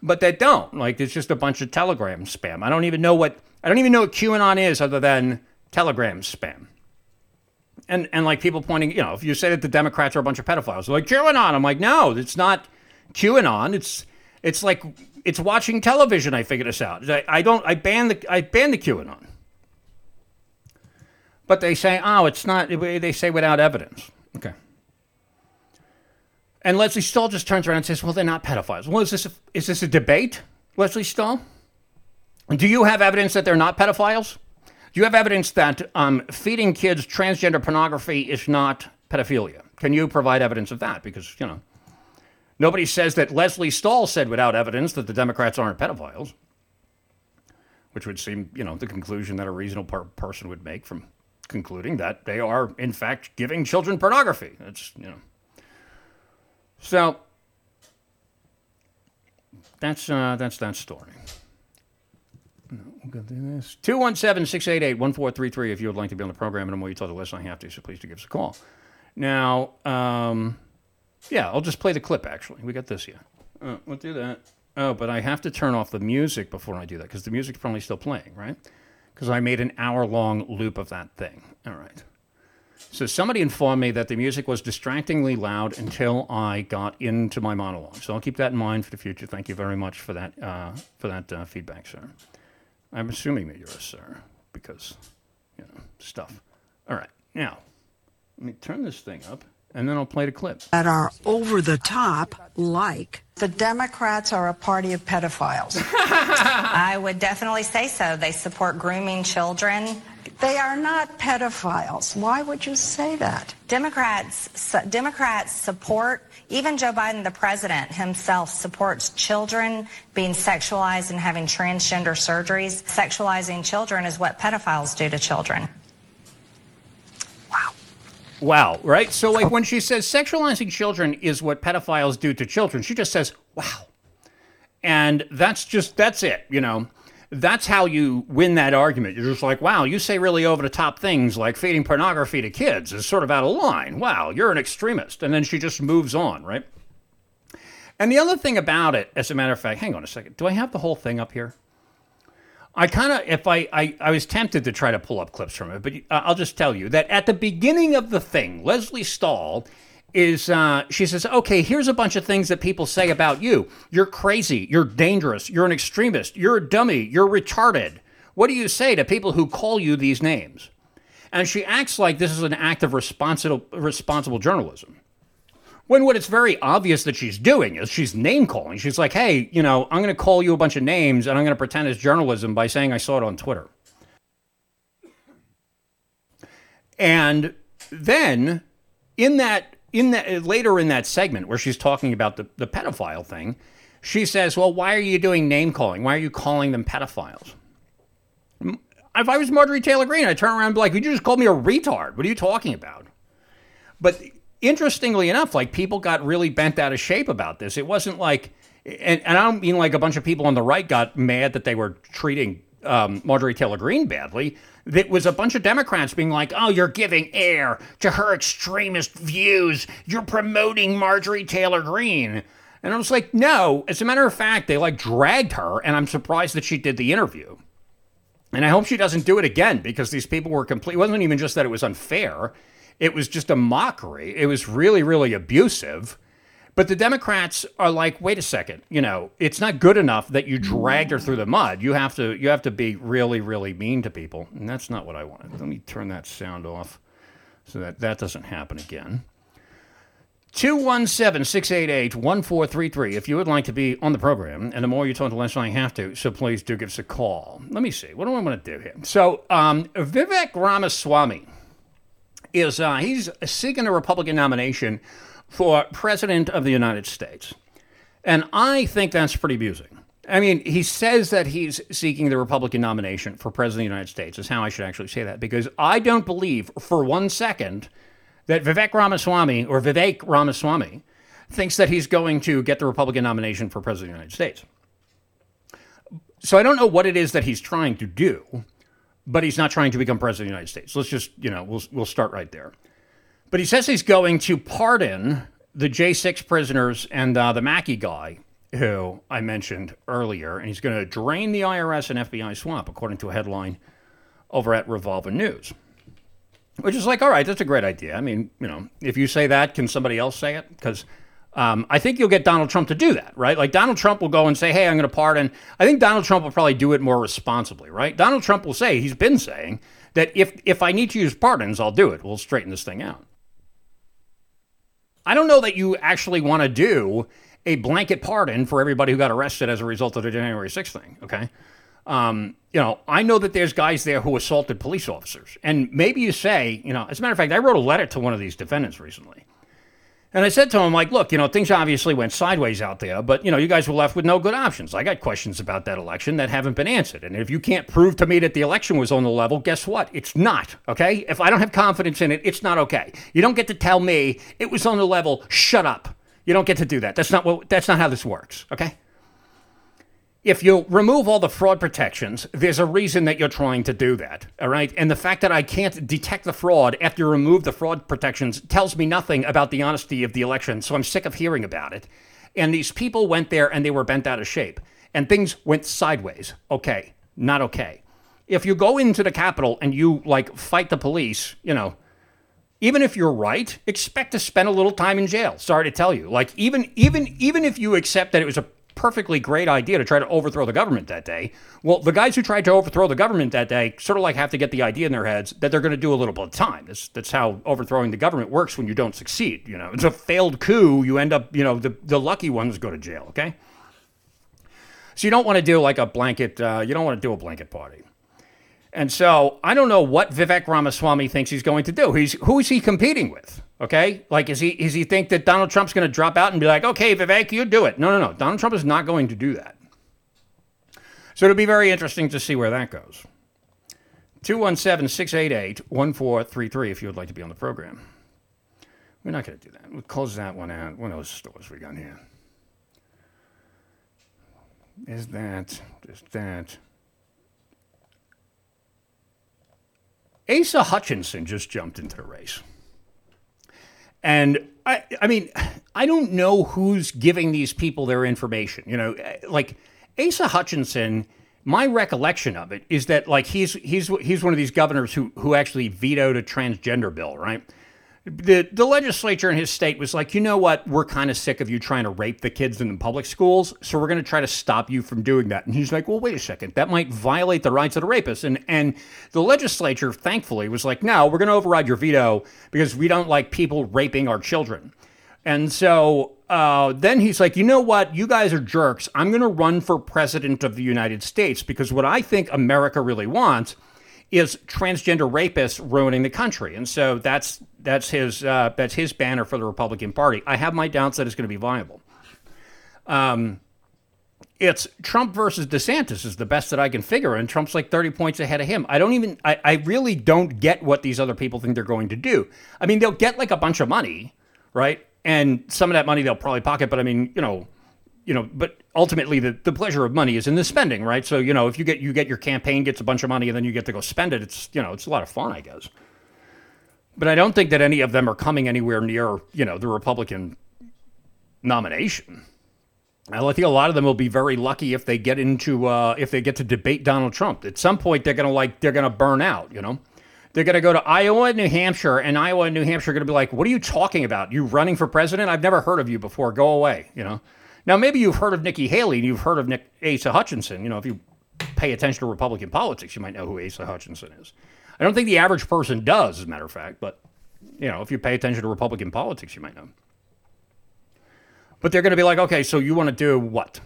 But they don't. Like it's just a bunch of Telegram spam. I don't even know what I don't even know what QAnon is other than Telegram spam. And and like people pointing, you know, if you say that the Democrats are a bunch of pedophiles, like QAnon, I'm like, no, it's not QAnon. It's it's like it's watching television. I figured this out. I, I don't. I ban the. I ban the QAnon. But they say, oh, it's not. They say without evidence. Okay. And Lesley Stahl just turns around and says, well, they're not pedophiles. Well, is this a, is this a debate, Lesley Stahl? Do you have evidence that they're not pedophiles? Do you have evidence that um, feeding kids transgender pornography is not pedophilia? Can you provide evidence of that? Because, you know, Nobody says that Lesley Stahl said without evidence that the Democrats aren't pedophiles, which would seem, you know, the conclusion that a reasonable per- person would make from concluding that they are, in fact, giving children pornography. That's, you know. So that's uh, that's that story. We'll go through this. 217 688 1433 if you would like to be on the program. And I'm going to tell the list I have to, so please do give us a call. Now, um, yeah, I'll just play the clip, actually. We got this here. Uh, we'll do that. Oh, but I have to turn off the music before I do that because the music's probably still playing, right? Because I made an hour long loop of that thing. All right. So somebody informed me that the music was distractingly loud until I got into my monologue. So I'll keep that in mind for the future. Thank you very much for that uh, for that uh, feedback, sir. I'm assuming that you're a sir because you know stuff. All right, now let me turn this thing up and then I'll play the clip. That are over the top, like. The Democrats are a party of pedophiles. I would definitely say so. They support grooming children. They are not pedophiles. Why would you say that? Democrats Democrats support even Joe Biden the president himself supports children being sexualized and having transgender surgeries. Sexualizing children is what pedophiles do to children. Wow, right? So, like, oh. when she says sexualizing children is what pedophiles do to children, she just says, wow. And that's just, that's it, you know? That's how you win that argument. You're just like, wow, you say really over the top things like feeding pornography to kids is sort of out of line. Wow, you're an extremist. And then she just moves on, right? And the other thing about it, as a matter of fact, hang on a second. Do I have the whole thing up here? I kind of, if I, I, I was tempted to try to pull up clips from it, but uh, I'll just tell you that at the beginning of the thing, Lesley Stahl is, uh, she says, okay, here's a bunch of things that people say about you. You're crazy. You're dangerous. You're an extremist. You're a dummy. You're retarded. What do you say to people who call you these names? And she acts like this is an act of responsible, responsible journalism. When what it's very obvious that she's doing is she's name calling. She's like, hey, you know, I'm going to call you a bunch of names and I'm going to pretend it's journalism by saying I saw it on Twitter. And then in that in that later in that segment where she's talking about the, the pedophile thing, she says, Well, why are you doing name calling? Why are you calling them pedophiles? if I was Marjorie Taylor Greene, I'd turn around and be like, "You just called me a retard. What are you talking about?" But interestingly enough, like people got really bent out of shape about this. It wasn't like, and, and I don't mean like a bunch of people on the right got mad that they were treating um, Marjorie Taylor Greene badly. It was a bunch of Democrats being like, oh, you're giving air to her extremist views. You're promoting Marjorie Taylor Greene. And I was like, no. As a matter of fact, they like dragged her, and I'm surprised that she did the interview. And I hope she doesn't do it again because these people were complete. It wasn't even just that it was unfair, it was just a mockery. It was really, really abusive. But the Democrats are like, wait a second, you know, it's not good enough that you dragged her through the mud. You have to you have to be really, really mean to people. And that's not what I wanted. Let me turn that sound off so that that doesn't happen again. 217-688-1433 if you would like to be on the program and the more you talk the less i have to so please do give us a call let me see what do i want to do here so um, vivek ramaswamy is uh, he's seeking a republican nomination for president of the United States. And I think that's pretty amusing. I mean, he says that he's seeking the Republican nomination for president of the United States, is how I should actually say that, because I don't believe for one second that Vivek Ramaswamy or Vivek Ramaswamy thinks that he's going to get the Republican nomination for president of the United States. So I don't know what it is that he's trying to do, but he's not trying to become president of the United States. Let's just, you know, we'll, we'll start right there. But he says he's going to pardon the J6 prisoners and uh, the Mackey guy, who I mentioned earlier, and he's going to drain the IRS and FBI swamp, according to a headline over at Revolver News. Which is like, all right, that's a great idea. I mean, you know, if you say that, can somebody else say it? Because um, I think you'll get Donald Trump to do that, right? Like Donald Trump will go and say, hey, I'm going to pardon. I think Donald Trump will probably do it more responsibly, right? Donald Trump will say, he's been saying, that if, if I need to use pardons, I'll do it. We'll straighten this thing out. I don't know that you actually want to do a blanket pardon for everybody who got arrested as a result of the January 6th thing, okay? Um, you know, I know that there's guys there who assaulted police officers. And maybe you say, you know, as a matter of fact, I wrote a letter to one of these defendants recently. And I said to him, like, look, you know, things obviously went sideways out there, but, you know, you guys were left with no good options. I got questions about that election that haven't been answered. And if you can't prove to me that the election was on the level, guess what? It's not, okay? If I don't have confidence in it, it's not okay. You don't get to tell me it was on the level, shut up. You don't get to do that. That's not what that's not how this works, okay? If you remove all the fraud protections, there's a reason that you're trying to do that. All right. And the fact that I can't detect the fraud after you remove the fraud protections tells me nothing about the honesty of the election. So I'm sick of hearing about it. And these people went there and they were bent out of shape and things went sideways. Okay. Not okay. If you go into the Capitol and you like fight the police, you know, even if you're right, expect to spend a little time in jail. Sorry to tell you. Like even even even if you accept that it was a perfectly great idea to try to overthrow the government that day. Well, the guys who tried to overthrow the government that day sort of like have to get the idea in their heads that they're going to do a little bit of time. That's, that's how overthrowing the government works when you don't succeed. You know, it's a failed coup. You end up, you know, the, the lucky ones go to jail, okay? So you don't want to do like a blanket, uh, you don't want to do a blanket party. And so I don't know what Vivek Ramaswamy thinks he's going to do. He's who is he competing with? Okay, like is he is he think that Donald Trump's going to drop out and be like, okay, Vivek, you do it? No, no, no. Donald Trump is not going to do that. So it'll be very interesting to see where that goes. 217 688 1433 if you would like to be on the program. We're not going to do that. We'll close that one out. What those stores we got here? Is that, is that. Asa Hutchinson just jumped into the race. And I, I mean, I don't know who's giving these people their information. You know, eh, like Asa Hutchinson, my recollection of it is that like he's he's he's one of these governors who who actually vetoed a transgender bill, right? The the legislature in his state was like, you know what, we're kind of sick of you trying to rape the kids in the public schools, so we're going to try to stop you from doing that. And he's like, well, wait a second, that might violate the rights of the rapists. And and the legislature, thankfully, was like, no, we're going to override your veto because we don't like people raping our children. And so uh, then he's like, you know what? You guys are jerks. I'm going to run for president of the United States because what I think America really wants is transgender rapists ruining the country. And so that's that's his uh, that's his banner for the Republican Party. I have my doubts that it's going to be viable. Um, it's Trump versus DeSantis is the best that I can figure, and Trump's like 30 points ahead of him. I don't even, I, I really don't get what these other people think they're going to do. I mean, they'll get like a bunch of money, right? And some of that money they'll probably pocket, but I mean, you know, you know, but ultimately the, the pleasure of money is in the spending, right? So, you know, if you get you get your campaign gets a bunch of money and then you get to go spend it, it's you know, it's a lot of fun, I guess. But I don't think that any of them are coming anywhere near, you know, the Republican nomination. I think a lot of them will be very lucky if they get into uh, if they get to debate Donald Trump. At some point, they're gonna like they're gonna burn out. You know, they're gonna go to Iowa New Hampshire, and Iowa and New Hampshire are gonna be like, "What are you talking about? You running for president? I've never heard of you before. Go away." You know. Now maybe you've heard of Nikki Haley and you've heard of Nick Asa Hutchinson. You know, if you pay attention to Republican politics, you might know who Asa Hutchinson is. I don't think the average person does, as a matter of fact, but you know, if you pay attention to Republican politics, you might know. But they're going to be like, okay, so you want to do what?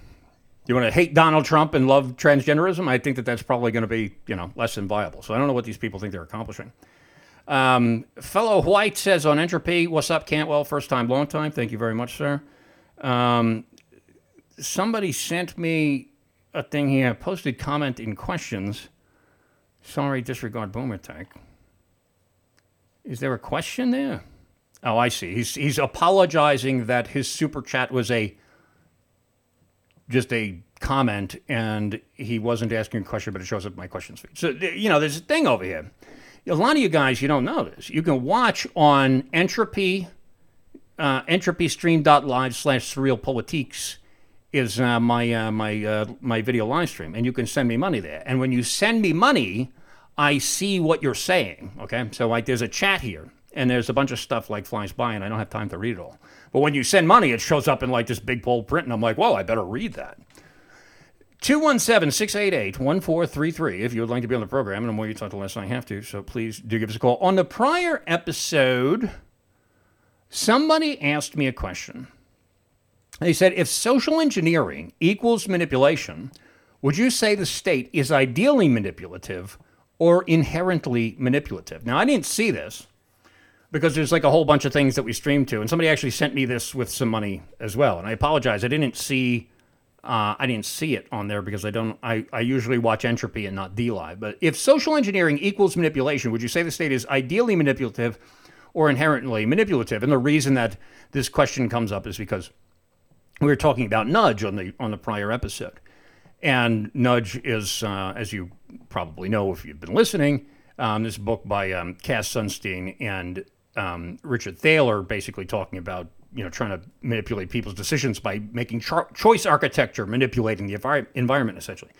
You want to hate Donald Trump and love transgenderism? I think that that's probably going to be, you know, less than viable. So I don't know what these people think they're accomplishing. Um, fellow White says on Entropy, what's up, Cantwell? First time, long time. Thank you very much, sir. Um, somebody sent me a thing here, posted comment in questions. Sorry, disregard boomer tech. Is there a question there? Oh, I see. He's he's apologizing that his super chat was a just a comment and he wasn't asking a question, but it shows up in my questions feed. So you know, there's a thing over here. A lot of you guys, you don't know this. You can watch on entropy uh, entropystream.live slash surrealpolitiks is uh, my uh, my uh, my video live stream, and you can send me money there. And when you send me money, I see what you're saying. Okay, so like there's a chat here, and there's a bunch of stuff like flies by, and I don't have time to read it all. But when you send money, it shows up in like this big bold print, and I'm like, well, I better read that. 217 688 1433 if you would like to be on the program, and the more you talk, the less I have to. So please do give us a call. On the prior episode, somebody asked me a question. They said, if social engineering equals manipulation, would you say the state is ideally manipulative or inherently manipulative? Now, I didn't see this because there's like a whole bunch of things that we stream to, and somebody actually sent me this with some money as well. And I apologize, I didn't see. Uh, I didn't see it on there because I don't. I, I usually watch entropy and not DLive. But if social engineering equals manipulation, would you say the state is ideally manipulative or inherently manipulative? And the reason that this question comes up is because we were talking about nudge on the on the prior episode, and nudge is, uh, as you probably know if you've been listening, um, this book by um, Cass Sunstein and um, Richard Thaler, basically talking about you know trying to manipulate people's decisions by making cho- choice architecture, manipulating the envi- environment essentially.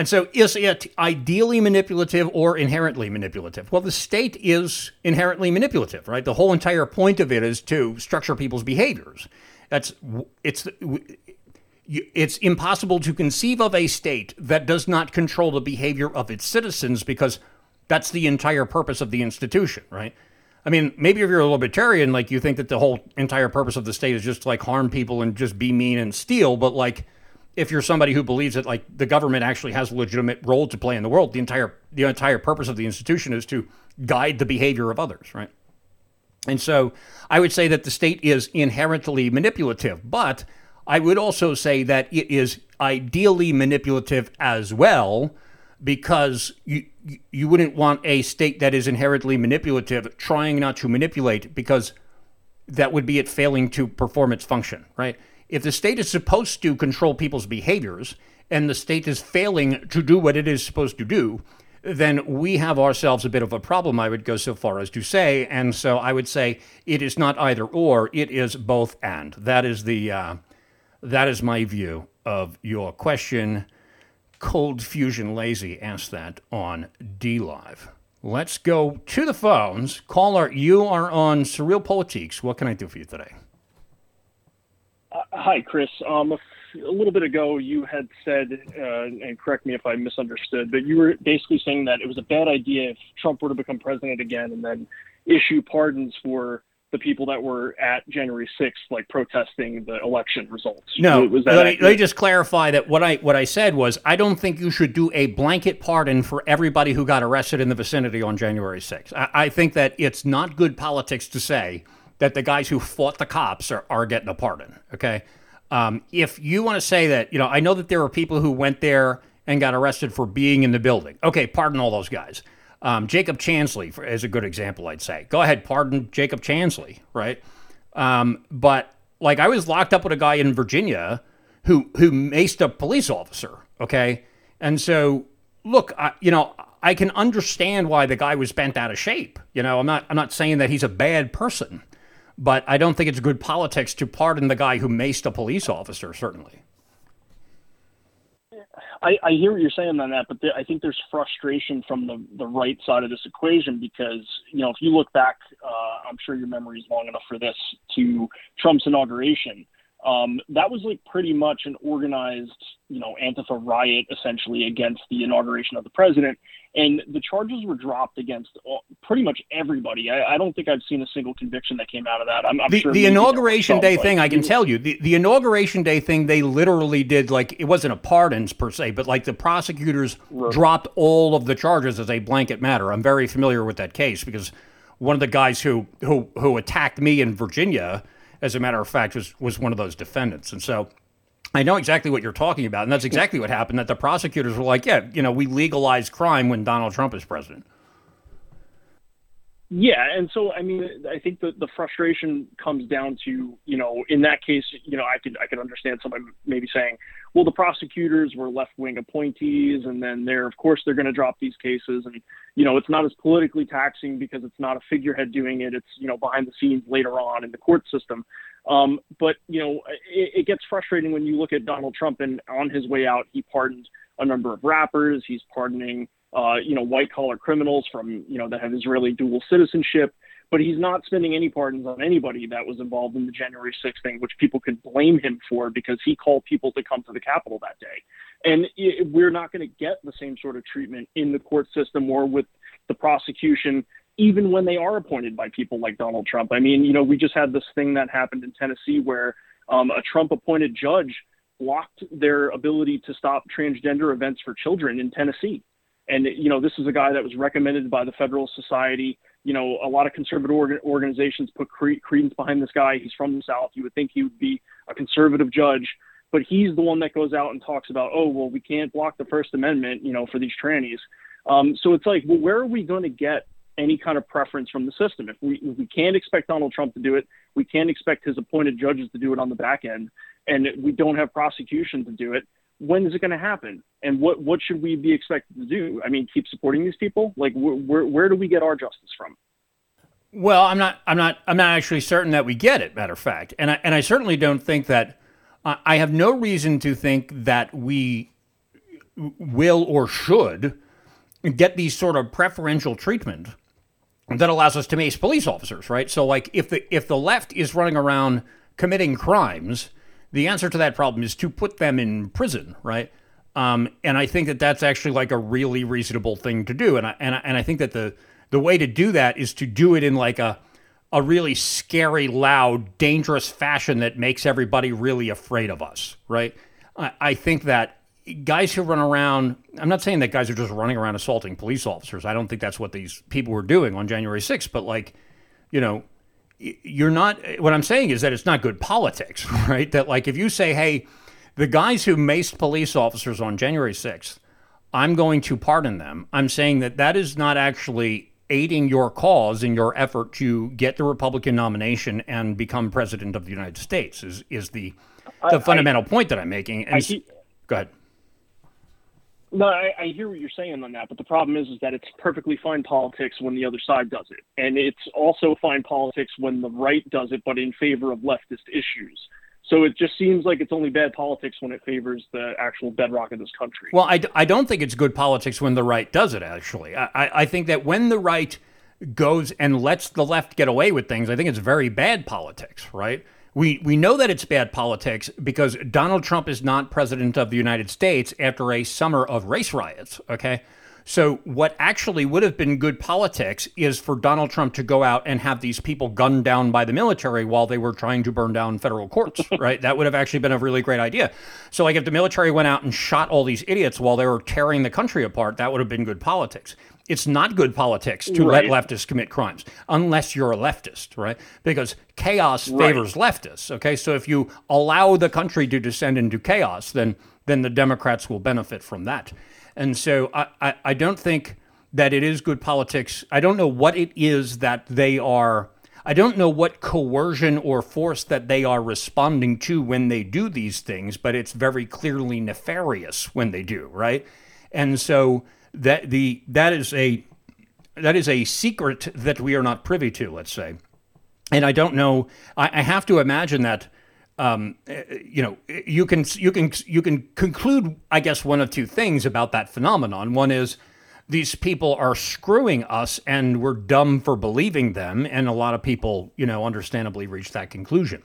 And so, is it ideally manipulative or inherently manipulative? Well, the state is inherently manipulative, right? The whole entire point of it is to structure people's behaviors. That's it's it's impossible to conceive of a state that does not control the behavior of its citizens because that's the entire purpose of the institution, right? I mean, maybe if you're a libertarian, like you think that the whole entire purpose of the state is just to like harm people and just be mean and steal, but like if you're somebody who believes that like the government actually has a legitimate role to play in the world, the entire the entire purpose of the institution is to guide the behavior of others, right? And so I would say that the state is inherently manipulative, but I would also say that it is ideally manipulative as well because you you wouldn't want a state that is inherently manipulative trying not to manipulate because that would be it failing to perform its function, right? If the state is supposed to control people's behaviors and the state is failing to do what it is supposed to do, then we have ourselves a bit of a problem, I would go so far as to say. And so I would say it is not either or, it is both and. That is the uh, that is my view of your question. Cold Fusion Lazy asked that on DLive. Let's go to the phones. Caller, you are on SurrealPolitiks. What can I do for you today? Hi, Chris. Um, a, f- a little bit ago, you had said, uh, and correct me if I misunderstood, but you were basically saying that it was a bad idea if Trump were to become president again and then issue pardons for the people that were at January 6th, like protesting the election results. No, was let me, let me just clarify that what I what I said was I don't think you should do a blanket pardon for everybody who got arrested in the vicinity on January 6th. I, I think that it's not good politics to say that the guys who fought the cops are, are getting a pardon. Okay. Um, if you want to say that, you know, I know that there were people who went there and got arrested for being in the building. Okay, pardon all those guys. Um, Jacob Chansley for, is a good example, I'd say. Go ahead, pardon Jacob Chansley, right? Um, but like I was locked up with a guy in Virginia who who maced a police officer. Okay, and so look, I, you know, I can understand why the guy was bent out of shape. You know, I'm not I'm not saying that he's a bad person, but I don't think it's good politics to pardon the guy who maced a police officer. Certainly. I, I hear what you're saying on that, but the, I think there's frustration from the, the right side of this equation because, you know, if you look back, uh, I'm sure your memory is long enough for this, to Trump's inauguration, um, that was like pretty much an organized, you know, Antifa riot essentially against the inauguration of the president. And the charges were dropped against all, pretty much everybody. I, I, don't think I've seen a single conviction that came out of that. I'm, I'm the, sure the inauguration day thing, I can tell you, the, the inauguration day thing, they literally did like it wasn't a pardons per se, but like the prosecutors right. dropped all of the charges as a blanket matter. I'm very familiar with that case because one of the guys who who who attacked me in Virginia as a matter of fact, was was one of those defendants. And so I know exactly what you're talking about, and that's exactly what happened. That the prosecutors were like, "Yeah, you know, we legalize crime when Donald Trump is president." Yeah, and so I mean, I think the the frustration comes down to you know, in that case, you know, I could I could understand somebody maybe saying, well, the prosecutors were left wing appointees, and then they're of course they're going to drop these cases, and you know, it's not as politically taxing because it's not a figurehead doing it; it's you know behind the scenes later on in the court system. Um, but you know, it, it gets frustrating when you look at Donald Trump, and on his way out, he pardoned a number of rappers. He's pardoning uh, you know, white collar criminals from, you know, that have Israeli dual citizenship. But he's not spending any pardons on anybody that was involved in the January 6th thing, which people can blame him for because he called people to come to the Capitol that day. And it, we're not going to get the same sort of treatment in the court system or with the prosecution, even when they are appointed by people like Donald Trump. I mean, you know, we just had this thing that happened in Tennessee where um, a Trump appointed judge blocked their ability to stop transgender events for children in Tennessee. And you know, this is a guy that was recommended by the Federal Society. You know, a lot of conservative org- organizations put cre- credence behind this guy. He's from the South. You would think he would be a conservative judge, but he's the one that goes out and talks about, oh, well, we can't block the First Amendment, you know, for these trannies. Um, so it's like, well, where are we going to get any kind of preference from the system? If we if we can't expect Donald Trump to do it, we can't expect his appointed judges to do it on the back end, and we don't have prosecution to do it when is it going to happen? And what, what should we be expected to do? I mean, keep supporting these people? Like, wh- where, where do we get our justice from? Well, I'm not, I'm not, I'm not actually certain that we get it. Matter of fact, and I, and I certainly don't think that. Uh, I have no reason to think that we will or should get these sort of preferential treatment that allows us to mace police officers, right? So, like, if the if the left is running around committing crimes the answer to that problem is to put them in prison, right? Um, and I think that that's actually like a really reasonable thing to do. And I, and I, and I think that the the way to do that is to do it in like a a really scary, loud, dangerous fashion that makes everybody really afraid of us, right? I, I think that guys who run around, I'm not saying that guys are just running around assaulting police officers. I don't think that's what these people were doing on January 6th, but like, you know, you're not what I'm saying is that it's not good politics, right? That like if you say, "Hey, the guys who maced police officers on January 6th, I'm going to pardon them." I'm saying that that is not actually aiding your cause in your effort to get the Republican nomination and become president of the United States. Is is the the I, fundamental I, point that I'm making? And I, go ahead. No, I, I hear what you're saying on that, but the problem is, is that it's perfectly fine politics when the other side does it, and it's also fine politics when the right does it, but in favor of leftist issues. So it just seems like it's only bad politics when it favors the actual bedrock of this country. Well, I, I don't think it's good politics when the right does it, actually. I, I think that when the right goes and lets the left get away with things, I think it's very bad politics, right? We, we know that it's bad politics because Donald Trump is not president of the United States after a summer of race riots, okay? So, what actually would have been good politics is for Donald Trump to go out and have these people gunned down by the military while they were trying to burn down federal courts, right? that would have actually been a really great idea. So, like, if the military went out and shot all these idiots while they were tearing the country apart, that would have been good politics it's not good politics to Right. let leftists commit crimes unless you're a leftist, right? Because chaos Right. favors leftists. Okay, so if you allow the country to descend into chaos, then then the Democrats will benefit from that. And so I, I, I don't think that it is good politics. I don't know what it is that they are. I don't know what coercion or force that they are responding to when they do these things, but it's very clearly nefarious when they do, right? And so that the that is a that is a secret that we are not privy to, let's say. And I don't know. I, I have to imagine that um, eh, you know you can you can you can conclude, I guess, one of two things about that phenomenon. One is these people are screwing us, and we're dumb for believing them, and a lot of people, you know, understandably reach that conclusion.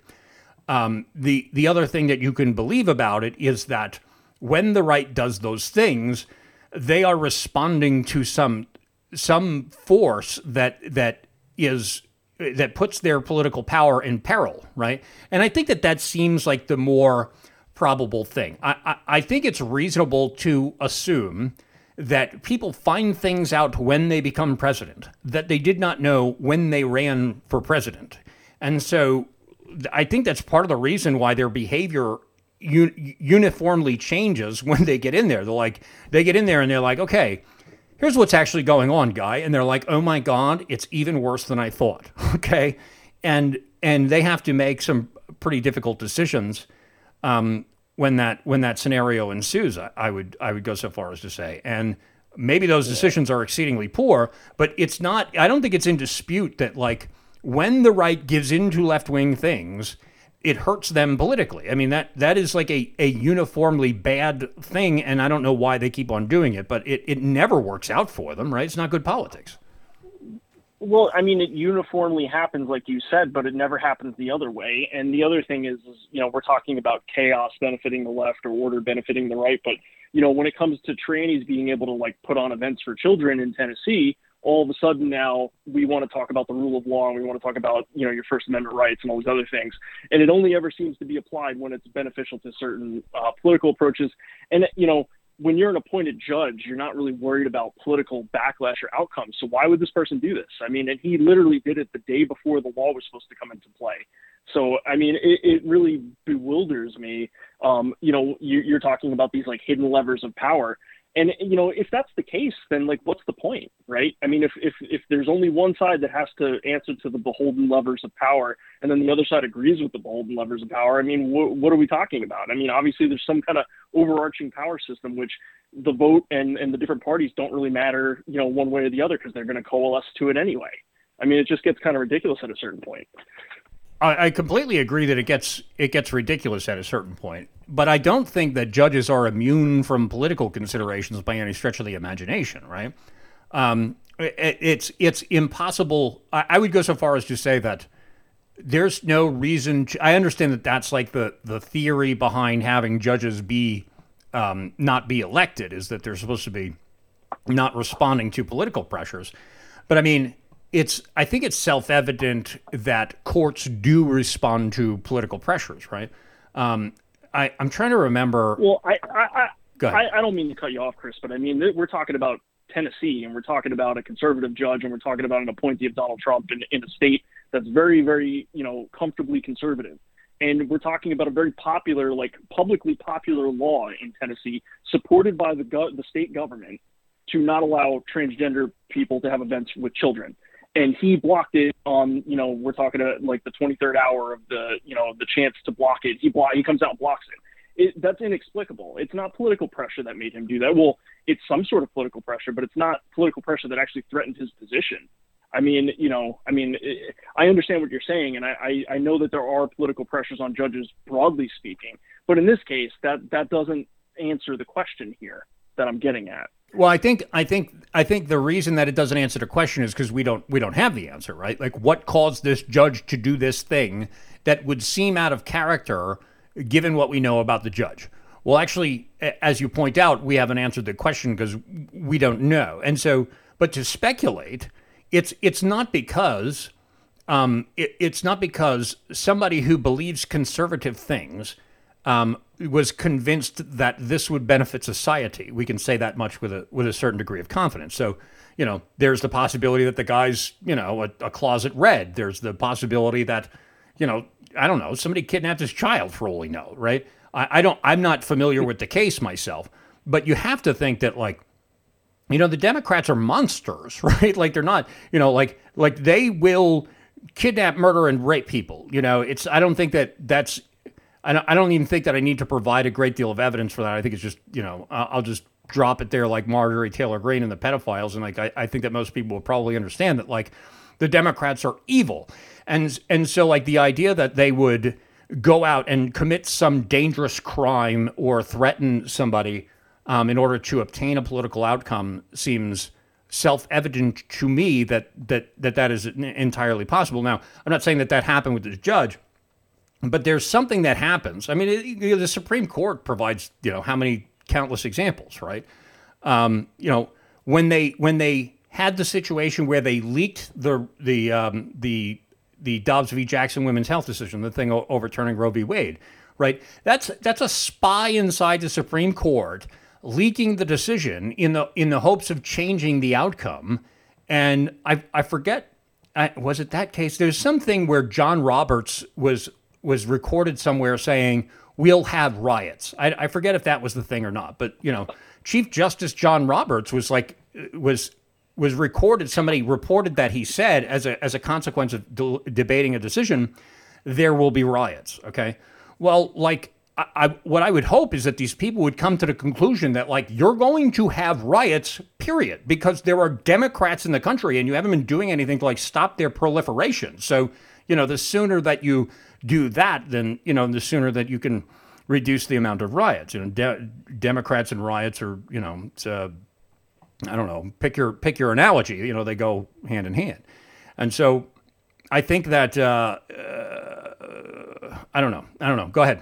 Um, the the other thing that you can believe about it is that when the right does those things, they are responding to some some force that that is that puts their political power in peril, right? And I think that that seems like the more probable thing. I, I, I think it's reasonable to assume that people find things out when they become president that they did not know when they ran for president. And so I think that's part of the reason why their behavior un- uniformly changes when they get in there. They're like, they get in there and they're like, okay, here's what's actually going on, guy. And they're like, oh my God, it's even worse than I thought. Okay. And, and they have to make some pretty difficult decisions um, when that when that scenario ensues. I, I would I would go so far as to say, and maybe those decisions are exceedingly poor, but it's not. I don't think it's in dispute that like when the right gives into left wing things, it hurts them politically. I mean that that is like a, a uniformly bad thing, and I don't know why they keep on doing it, but it, it never works out for them, right? It's not good politics. Well, I mean, it uniformly happens, like you said, but it never happens the other way. And the other thing is, is, you know, we're talking about chaos benefiting the left or order benefiting the right. But, you know, when it comes to trannies being able to, like, put on events for children in Tennessee, all of a sudden now we want to talk about the rule of law and we want to talk about, you know, your First Amendment rights and all these other things. And it only ever seems to be applied when it's beneficial to certain uh, political approaches. And, you know, when you're an appointed judge, you're not really worried about political backlash or outcomes. So why would this person do this? I mean, and he literally did it the day before the law was supposed to come into play. So I mean, it, it really bewilders me. Um, you know, you, you're talking about these like hidden levers of power, and you know, if that's the case, then like, what's the point, right? I mean, if if if there's only one side that has to answer to the beholden levers of power, and then the other side agrees with the beholden levers of power, I mean, wh- what are we talking about? I mean, obviously, there's some kind of overarching power system which the vote and and the different parties don't really matter, you know, one way or the other because they're going to coalesce to it anyway. I mean, it just gets kind of ridiculous at a certain point. I, I completely agree that it gets it gets ridiculous at a certain point, but I don't think that judges are immune from political considerations by any stretch of the imagination. Right? Um, it, it's it's impossible. I, I would go so far as to say that there's no reason. To, I understand that that's like the the theory behind having judges be um, not be elected is that they're supposed to be not responding to political pressures. But I mean, it's I think it's self-evident that courts do respond to political pressures, right? Um, I, I'm trying to remember. Well, I I, Go I, ahead. I I don't mean to cut you off, Chris, but I mean we're talking about Tennessee, and we're talking about a conservative judge, and we're talking about an appointee of Donald Trump in, in a state that's very, very, you know, comfortably conservative. And we're talking about a very popular, like publicly popular law in Tennessee, supported by the go- the state government, to not allow transgender people to have events with children. And he blocked it on, you know, we're talking about like the 23rd hour of the, you know, the chance to block it. He block, he comes out and blocks it it, that's inexplicable. It's not political pressure that made him do that. Well, it's some sort of political pressure, but it's not political pressure that actually threatened his position. I mean, you know, I mean, it, I understand what you're saying, and I, I, I know that there are political pressures on judges broadly speaking, but in this case, that that doesn't answer the question here that I'm getting at. Well, I think I think I think the reason that it doesn't answer the question is because we don't we don't have the answer, right? Like, what caused this judge to do this thing that would seem out of character, given what we know about the judge? Well, actually, as you point out, we haven't answered the question because we don't know, and so, but to speculate, it's it's not because um, it, it's not because somebody who believes conservative things um, was convinced that this would benefit society. We can say that much with a with a certain degree of confidence. So, you know, there's the possibility that the guy's, you know, a, a closet red. There's the possibility that, you know, I don't know, somebody kidnapped his child for all we know, right? I, I don't. I'm not familiar with the case myself, but you have to think that like you know the democrats are monsters right like they're not you know like like they will kidnap murder and rape people you know it's i don't think that that's I don't, even think that I need to provide a great deal of evidence for that. I think it's just, you know, I'll just drop it there like Marjorie Taylor Greene and the pedophiles. And like, I, I think that most people will probably understand that like the Democrats are evil. And, and so like the idea that they would go out and commit some dangerous crime or threaten somebody um, in order to obtain a political outcome seems self-evident to me that that that that is entirely possible. Now, I'm not saying that that happened with this judge, but there's something that happens. I mean, it, you know, the Supreme Court provides you know how many countless examples, right? Um, you know, when they when they had the situation where they leaked the the um, the the Dobbs v. Jackson women's health decision, the thing overturning Roe v. Wade, right? That's that's a spy inside the Supreme Court leaking the decision in the in the hopes of changing the outcome. And I I forget I, was it that case? There's something where John Roberts was was recorded somewhere saying we'll have riots. I, I forget if that was the thing or not, but you know, Chief Justice John Roberts was like was was recorded. Somebody reported that he said as a as a consequence of de- debating a decision, there will be riots. Okay, well, like I, I, what I would hope is that these people would come to the conclusion that like you're going to have riots, period, because there are Democrats in the country and you haven't been doing anything to like stop their proliferation. So you know, the sooner that you do that, then you know, the sooner that you can reduce the amount of riots. You know, de- Democrats and riots are you know, uh, I don't know, pick your pick your analogy. You know, they go hand in hand, and so I think that uh, uh, I don't know. I don't know. Go ahead.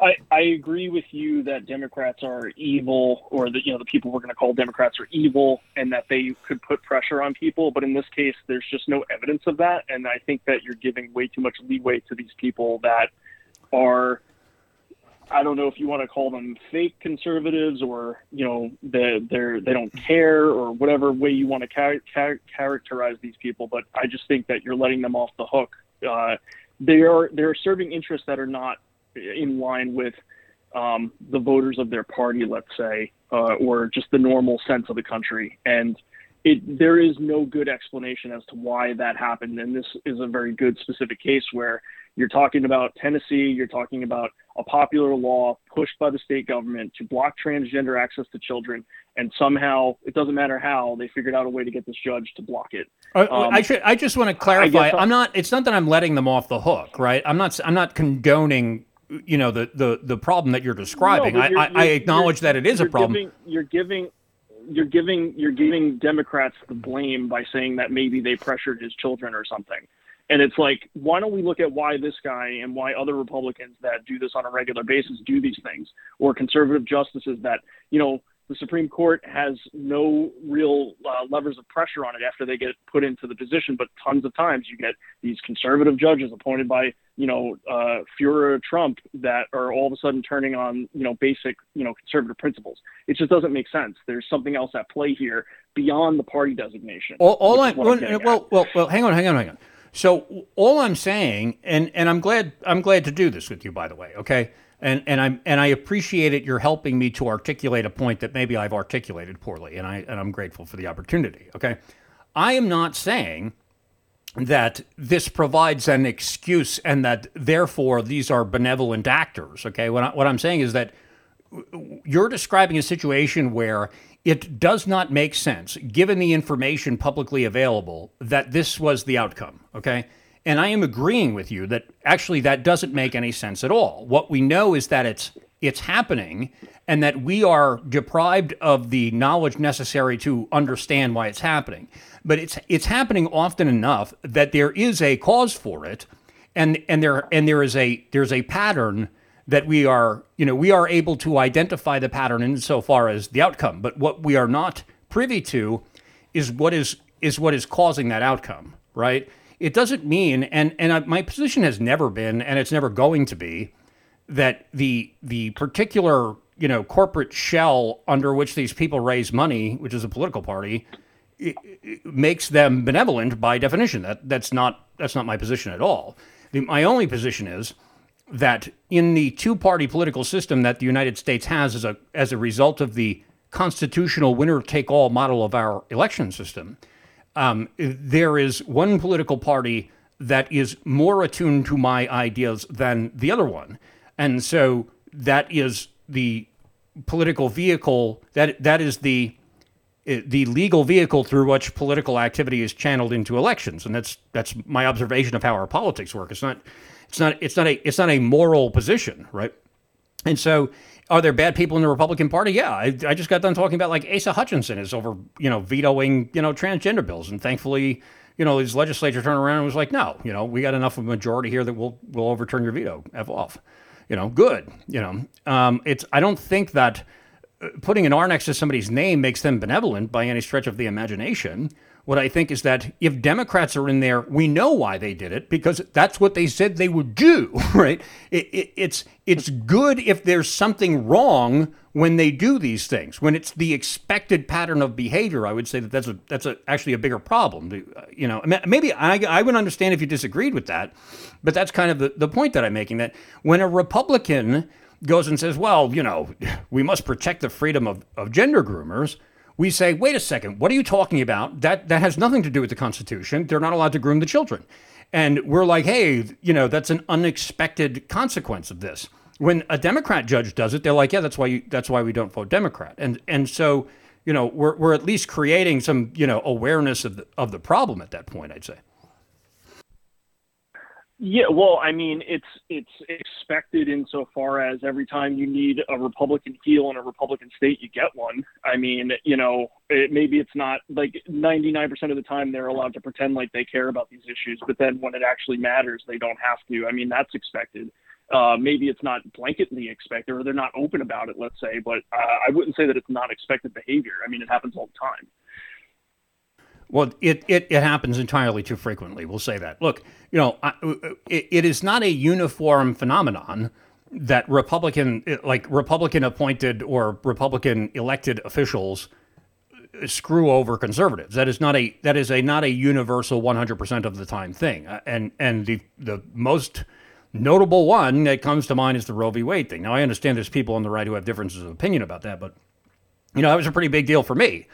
I, I agree with you that Democrats are evil, or that you know the people we're going to call Democrats are evil, and that they could put pressure on people. But in this case, there's just no evidence of that, and I think that you're giving way too much leeway to these people that are. I don't know if you want to call them fake conservatives or you know they they're they don't care or whatever way you want to char- char- characterize these people, but I just think that you're letting them off the hook. Uh, they are they're serving interests that are not in line with um, the voters of their party, let's say, uh, or just the normal sense of the country. And it, there is no good explanation as to why that happened. And this is a very good specific case where you're talking about Tennessee, you're talking about a popular law pushed by the state government to block transgender access to children, and somehow it doesn't matter how they figured out a way to get this judge to block it. Uh, um, I should. I just want to clarify. I'm not. It's not that I'm letting them off the hook, right? I'm not. I'm not condoning you know the the the problem that you're describing. No, you're, I, you're, I acknowledge that it is a problem. Giving, you're giving you're giving you're giving Democrats the blame by saying that maybe they pressured his children or something. And it's like, why don't we look at why this guy and why other Republicans that do this on a regular basis do these things, or conservative justices that you know the Supreme Court has no real uh, levers of pressure on it after they get put into the position. But tons of times you get these conservative judges appointed by, you know, uh, Führer Trump that are all of a sudden turning on, you know, basic, you know, conservative principles. It just doesn't make sense. There's something else at play here beyond the party designation. All, all I, well, well, well, well, hang on, hang on, hang on. So all I'm saying, and, and I'm glad I'm glad to do this with you, by the way. Okay, and and I'm and I appreciate it. You're helping me to articulate a point that maybe I've articulated poorly, and I and I'm grateful for the opportunity. Okay, I am not saying that this provides an excuse and that therefore these are benevolent actors. Okay, what, I, what I'm saying is that you're describing a situation where it does not make sense, given the information publicly available, that this was the outcome. Okay and I am agreeing with you that actually that doesn't make any sense at all. What we know is that it's it's happening and that we are deprived of the knowledge necessary to understand why it's happening. But it's it's happening often enough that there is a cause for it and and there and there is a there's a pattern that we are you know we are able to identify the pattern insofar as the outcome but what we are not privy to is what is is what is causing that outcome right it doesn't mean, and and my position has never been, and it's never going to be, that the the particular you know corporate shell under which these people raise money, which is a political party, it, it makes them benevolent by definition. That that's not that's not my position at all. The, my only position is that in the two-party political system that the United States has as a as a result of the constitutional winner-take-all model of our election system, um, there is one political party that is more attuned to my ideas than the other one, and so that is the political vehicle that that is the the legal vehicle through which political activity is channeled into elections, and that's that's my observation of how our politics work. It's not it's not it's not a it's not a moral position, right? And so, are there bad people in the Republican Party? Yeah, I, I just got done talking about like Asa Hutchinson is over you know vetoing you know transgender bills, and thankfully you know his legislature turned around and was like, no, you know we got enough of a majority here that we'll we'll overturn your veto. F off, you know, good. You know, um, it's I don't think that putting an R next to somebody's name makes them benevolent by any stretch of the imagination. What I think is that if Democrats are in there, we know why they did it because that's what they said they would do, right? It, it, it's it's good if there's something wrong when they do these things. When it's the expected pattern of behavior, I would say that that's a that's a, actually a bigger problem. Uh, you know, maybe I, I would understand if you disagreed with that, but that's kind of the, the point that I'm making. That when a Republican goes and says, well, you know, we must protect the freedom of, of gender groomers, we say, wait a second, what are you talking about? That, that has nothing to do with the Constitution. They're not allowed to groom the children. And we're like, hey, you know, that's an unexpected consequence of this. When a Democrat judge does it, they're like, yeah, that's why you, that's why we don't vote Democrat. And and so, you know, we're, we're at least creating some, you know, awareness of the, of the problem at that point, I'd say. Yeah, well, I mean, it's it's expected insofar as every time you need a Republican heel in a Republican state, you get one. I mean, you know, it, maybe it's not like 99% of the time they're allowed to pretend like they care about these issues, but then when it actually matters, they don't have to. I mean, that's expected. Uh, maybe it's not blanketly expected, or they're not open about it. Let's say, but uh, I wouldn't say that it's not expected behavior. I mean, it happens all the time. Well, it, it, it happens entirely too frequently. We'll say that. Look, you know, uh, it, it is not a uniform phenomenon that Republican, uh, like Republican appointed or Republican elected officials uh, screw over conservatives. That is not a that is a not a universal 100% of the time thing. Uh, and and the the most notable one that comes to mind is the Roe v. Wade thing. Now I understand there's people on the right who have differences of opinion about that, but you know that was a pretty big deal for me.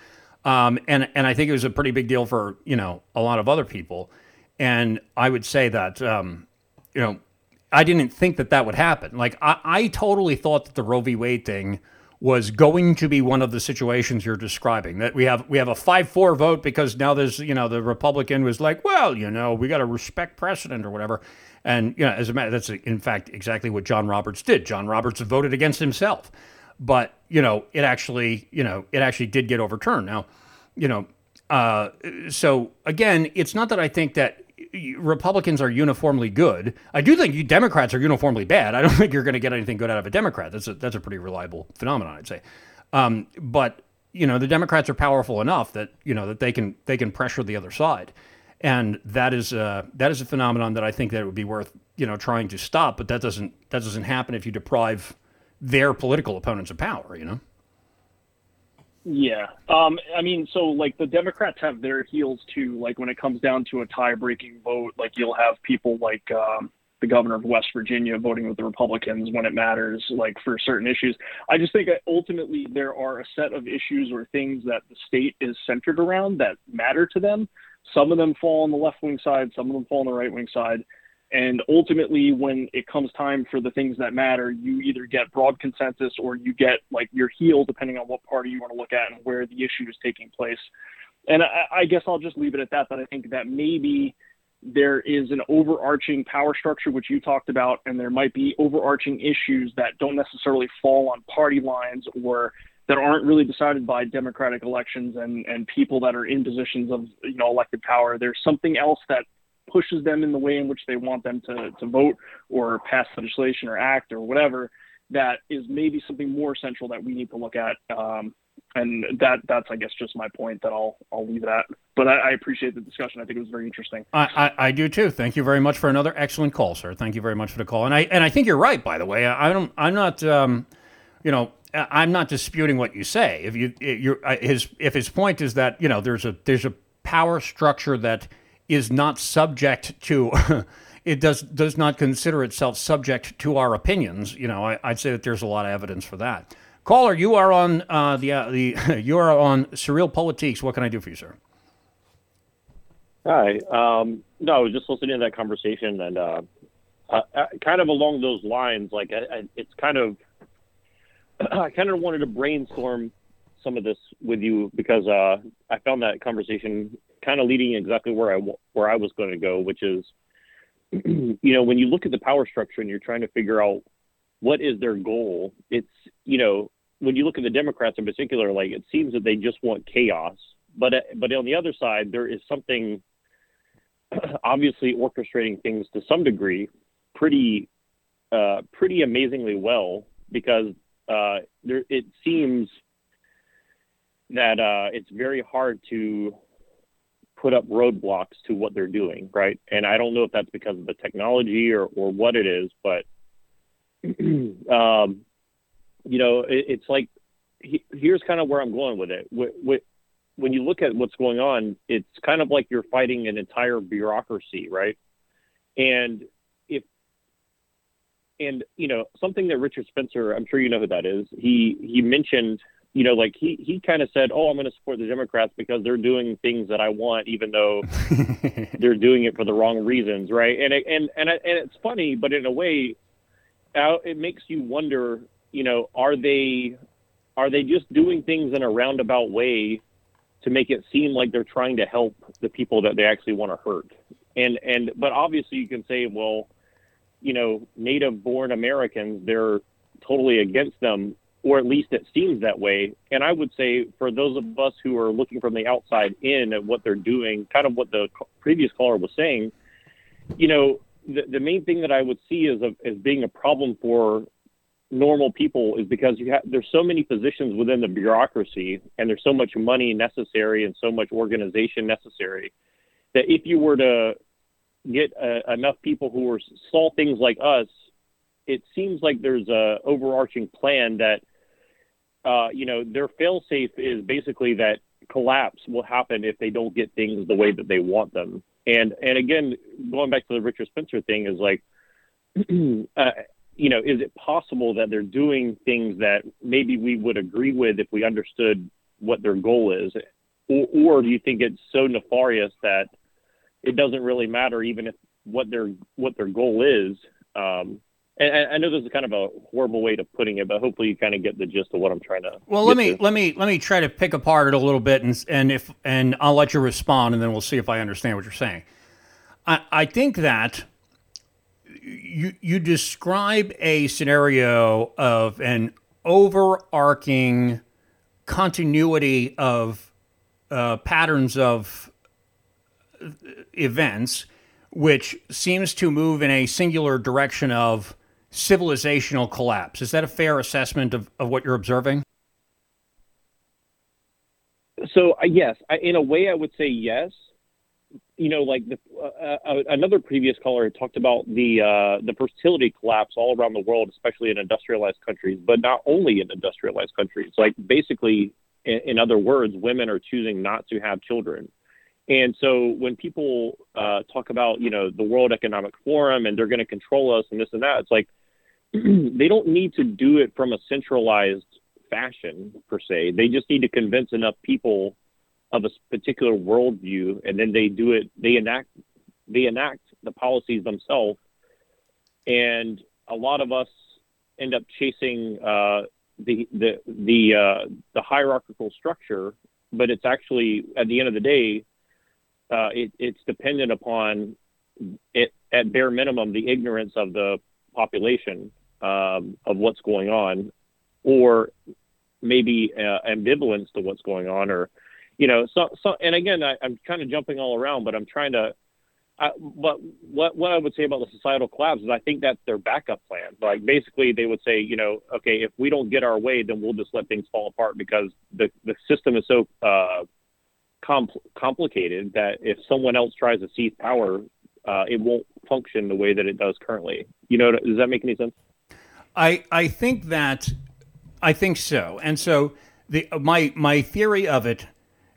Um, and and I think it was a pretty big deal for you know a lot of other people. And I would say that um, you know I didn't think that that would happen. Like I, I totally thought that the Roe v. Wade thing was going to be one of the situations you're describing. That we have we have a five four vote because now there's you know the Republican was like, well, you know, we got to respect precedent or whatever. And you know, as a matter, that's in fact exactly what John Roberts did. John Roberts voted against himself but you know it actually you know it actually did get overturned. Now you know uh, so again it's not that i think that republicans are uniformly good. I do think democrats are uniformly bad. I don't think you're going to get anything good out of a democrat. That's a, that's a pretty reliable phenomenon i'd say. Um, but you know the democrats are powerful enough that you know that they can they can pressure the other side. And that is uh, that is a phenomenon that I think that it would be worth you know trying to stop. But that doesn't that doesn't happen if you deprive their political opponents of power, you know? Yeah. Um, I mean, so like the Democrats have their heels too. Like when it comes down to a tie breaking vote, like you'll have people like um, the governor of West Virginia voting with the Republicans when it matters, like for certain issues. I just think ultimately there are a set of issues or things that the state is centered around that matter to them. Some of them fall on the left wing side, some of them fall on the right wing side. And ultimately, when it comes time for the things that matter, you either get broad consensus or you get like your heel, depending on what party you want to look at and where the issue is taking place. And I, I guess I'll just leave it at that. That I think that maybe there is an overarching power structure, which you talked about, and there might be overarching issues that don't necessarily fall on party lines or that aren't really decided by democratic elections and, and people that are in positions of you know elected power. There's something else that pushes them in the way in which they want them to, to vote or pass legislation or act or whatever, that is maybe something more central that we need to look at um, and that that's I guess just my point that I'll I'll leave it at. But I, I appreciate the discussion. I think it was very interesting. I, I, I, do too. Thank you very much for another excellent call, sir. Thank you very much for the call. And I and I think you're right. By the way, I don't. I'm not. Um, you know, I'm not disputing what you say. If you you his if his point is that you know there's a there's a power structure that is not subject to. it does does not consider itself subject to our opinions. You know, I, I'd say that there's a lot of evidence for that. Caller, you are on uh, the uh, the you are on SurrealPolitiks. What can I do for you, sir? Hi. Um, no, I was just listening to that conversation, and uh, uh, kind of along those lines, like I, I, it's kind of I kind of wanted to brainstorm some of this with you because uh, I found that conversation kind of leading exactly where I where I was going to go, which is, you know, when you look at the power structure and you're trying to figure out what is their goal, it's you know when you look at the Democrats in particular, like it seems that they just want chaos. But but on the other side, there is something obviously orchestrating things to some degree, pretty uh, pretty amazingly well because uh, there it seems that uh, it's very hard to put up roadblocks to what they're doing, right? And I don't know if that's because of the technology or, or what it is, but um, you know, it, it's like he, here's kind of where I'm going with it. With, with, when you look at what's going on, it's kind of like you're fighting an entire bureaucracy, right? And if and you know something that Richard Spencer, I'm sure you know who that is. He he mentioned, you know, like he he kind of said, "Oh, I'm going to support the Democrats because they're doing things that I want, even though they're doing it for the wrong reasons, right?" And it, and and and it's funny, but in a way, it makes you wonder you know, are they are they just doing things in a roundabout way to make it seem like they're trying to help the people that they actually want to hurt? And and but obviously you can say, well, you know, native born Americans, they're totally against them, or at least it seems that way. And I would say for those of us who are looking from the outside in at what they're doing, kind of what the previous caller was saying, you know, the, the main thing that I would see as a, as being a problem for normal people is because you have there's so many positions within the bureaucracy and there's so much money necessary and so much organization necessary that if you were to get uh, enough people who are saw things like us it seems like there's a overarching plan that uh, you know their failsafe is basically that collapse will happen if they don't get things the way that they want them and and again going back to the richard spencer thing is like uh, you know, is it possible that they're doing things that maybe we would agree with if we understood what their goal is? Or, or do you think it's so nefarious that it doesn't really matter even if what their what their goal is? Um, and I know this is kind of a horrible way of putting it, but hopefully you kind of get the gist of what I'm trying to. Well, let me to. let me let me try to pick apart it a little bit, and and if and I'll let you respond, and then we'll see if I understand what you're saying. I I think that you you describe a scenario of an overarching continuity of uh, patterns of events, which seems to move in a singular direction of civilizational collapse. Is that a fair assessment of, of what you're observing? So, uh, yes, I, in a way, I would say yes you know, like the, uh, uh, another previous caller had talked about the uh, the fertility collapse all around the world, especially in industrialized countries, but not only in industrialized countries. Like basically, in, in other words, women are choosing not to have children. And so when people uh, talk about, you know, the World Economic Forum and they're going to control us and this and that, it's like they don't need to do it from a centralized fashion per se. They just need to convince enough people of a particular worldview, and then they do it. They enact they enact the policies themselves, and a lot of us end up chasing uh, the the the uh, the hierarchical structure, but it's actually at the end of the day, uh, it, it's dependent upon it at bare minimum the ignorance of the population um, of what's going on, or maybe uh, ambivalence to what's going on, or you know, so, so, and again, I, I'm kind of jumping all around, but I'm trying to, I, but what what I would say about the societal collapse is I think that's their backup plan. Like basically, they would say, you know, okay, if we don't get our way, then we'll just let things fall apart because the the system is so uh, compl- complicated that if someone else tries to seize power, uh, it won't function the way that it does currently. You know, does that make any sense? I I think that I think so, and so the my my theory of it,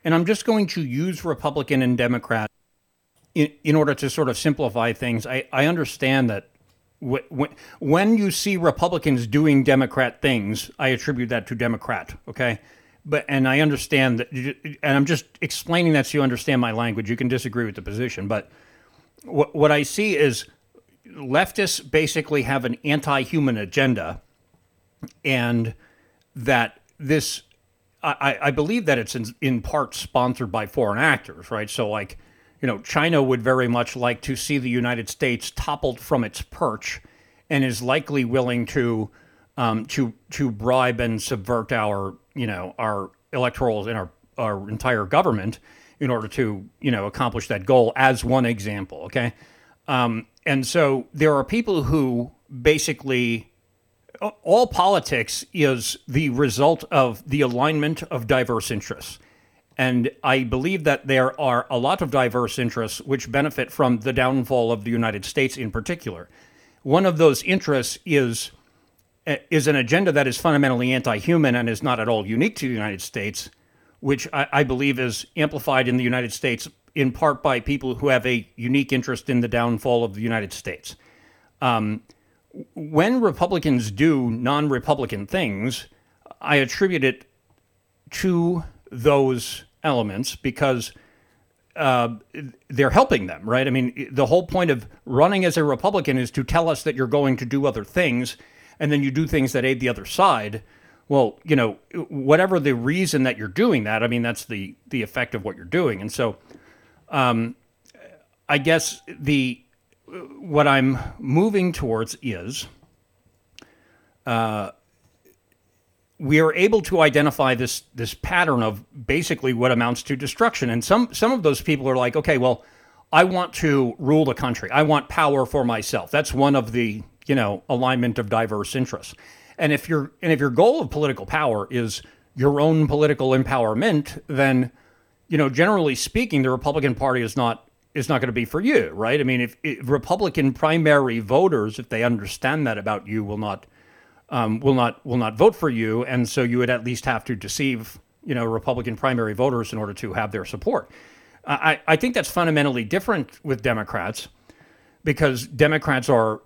and I'm just going to use Republican and Democrat in, in order to sort of simplify things, I, I understand that when, when you see Republicans doing Democrat things, I attribute that to Democrat. Okay, but and I understand that, and I'm just explaining that so you understand my language. You can disagree with the position, but what what I see is leftists basically have an anti-human agenda, and that this I, I believe that it's in, in part sponsored by foreign actors, right? So like you know, China would very much like to see the United States toppled from its perch, and is likely willing to um, to to bribe and subvert our you know our electorals and our our entire government in order to you know accomplish that goal. As one example, okay, um, and so there are people who basically all politics is the result of the alignment of diverse interests. And I believe that there are a lot of diverse interests which benefit from the downfall of the United States in particular. One of those interests is is an agenda that is fundamentally anti-human and is not at all unique to the United States, which I, I believe is amplified in the United States in part by people who have a unique interest in the downfall of the United States. Um, when Republicans do non-Republican things, I attribute it to those elements because uh, they're helping them, right? I mean, the whole point of running as a Republican is to tell us that you're going to do other things, and then you do things that aid the other side. Well, you know, whatever the reason that you're doing that, I mean, that's the the effect of what you're doing, and so, um, I guess the what I'm moving towards is. Uh, we are able to identify this this pattern of basically what amounts to destruction. And some some of those people are like, okay, well, I want to rule the country. I want power for myself. That's one of the you know alignment of diverse interests. And if your and if your goal of political power is your own political empowerment, then you know generally speaking, the Republican Party is not is not going to be for you, right? I mean, if, if Republican primary voters, if they understand that about you, will not um, will not will not vote for you, and so you would at least have to deceive you know Republican primary voters in order to have their support. I, I think that's fundamentally different with Democrats because Democrats are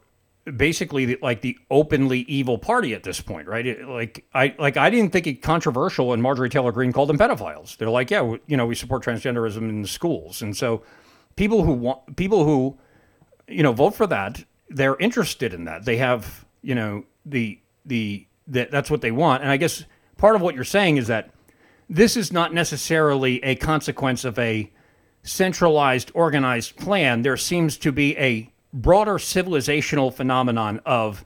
basically like the openly evil party at this point, right? It, like I like I didn't think it controversial when Marjorie Taylor Greene called them pedophiles. They're like, yeah, you know, we support transgenderism in the schools, and so people who want people who you know vote for that, they're interested in that. They have you know the the that that's what they want. And I guess part of what you're saying is that this is not necessarily a consequence of a centralized, organized plan. There seems to be a broader civilizational phenomenon of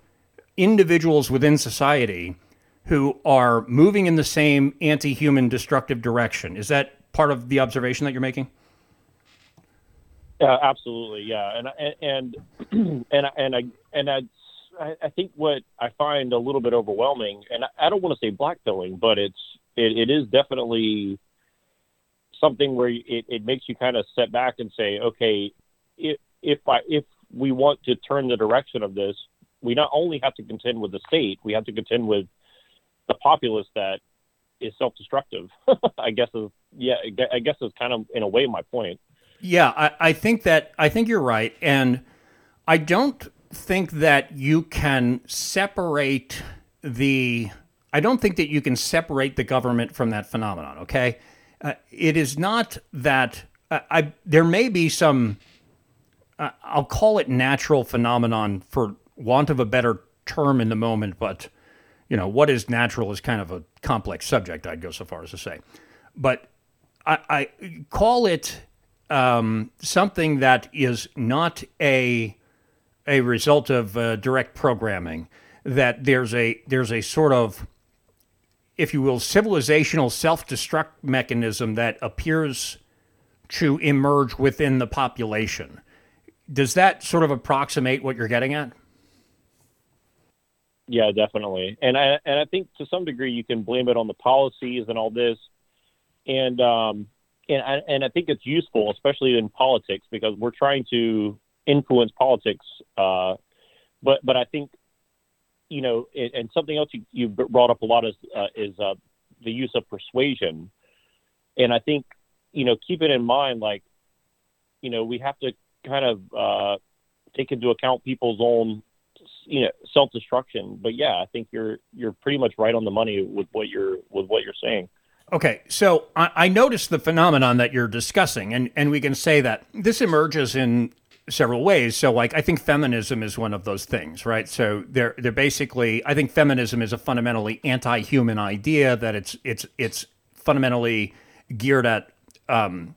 individuals within society who are moving in the same anti-human destructive direction. Is that part of the observation that you're making? Absolutely. Yeah, and and and and and I and I I, think what I find a little bit overwhelming, and I, I don't want to say blackpilling, but it's it, it is definitely something where it, it makes you kind of step back and say, okay, if if I if we want to turn the direction of this, we not only have to contend with the state, we have to contend with the populace that is self-destructive. I guess is yeah, I guess is kind of in a way my point. Yeah, I, I think that I think you're right, and I don't think that you can separate the. I don't think that you can separate the government from that phenomenon. Okay, uh, it is not that uh, I. There may be some. I'll call it natural phenomenon for want of a better term in the moment, but you know what is natural is kind of a complex subject. I'd go so far as to say, but I, I call it um, something that is not a a result of uh, direct programming that there's a there's a sort of if you will civilizational self-destruct mechanism that appears to emerge within the population does that sort of approximate what you're getting at? Yeah, definitely. And I and I think to some degree you can blame it on the policies and all this. And um and I, and I think it's useful, especially in politics, because we're trying to influence politics. Uh, but but I think you know, and, and something else you, you brought up a lot is uh, is uh, the use of persuasion. And I think you know, keep it in mind, like you know, we have to kind of uh, take into account people's own you know self destruction. But yeah, I think you're you're pretty much right on the money with what you're with what you're saying. Okay, so I, I noticed the phenomenon that you're discussing, and, and we can say that this emerges in several ways. So, like, I think feminism is one of those things, right? So they're they're basically, I think feminism is a fundamentally anti-human idea that it's it's it's fundamentally geared at um,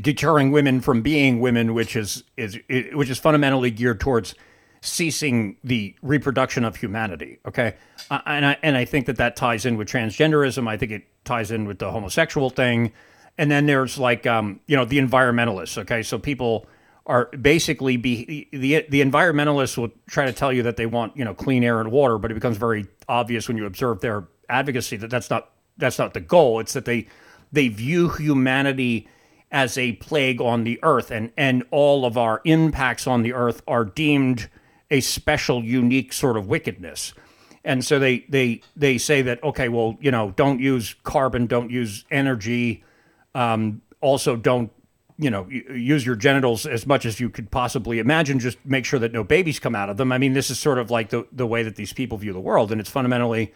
deterring women from being women, which is is which is fundamentally geared towards ceasing the reproduction of humanity. Okay, uh, and I and I think that that ties in with transgenderism. I think it ties in with the homosexual thing, and then there's like um, you know the environmentalists. Okay, so people are basically be the the environmentalists will try to tell you that they want you know clean air and water, but it becomes very obvious when you observe their advocacy that that's not that's not the goal. It's that they they view humanity as a plague on the earth, and and all of our impacts on the earth are deemed a special, unique sort of wickedness. And so they they they say that okay, well, you know, don't use carbon, don't use energy, um, also don't you know use your genitals as much as you could possibly imagine. Just make sure that no babies come out of them. I mean, this is sort of like the the way that these people view the world, and it's fundamentally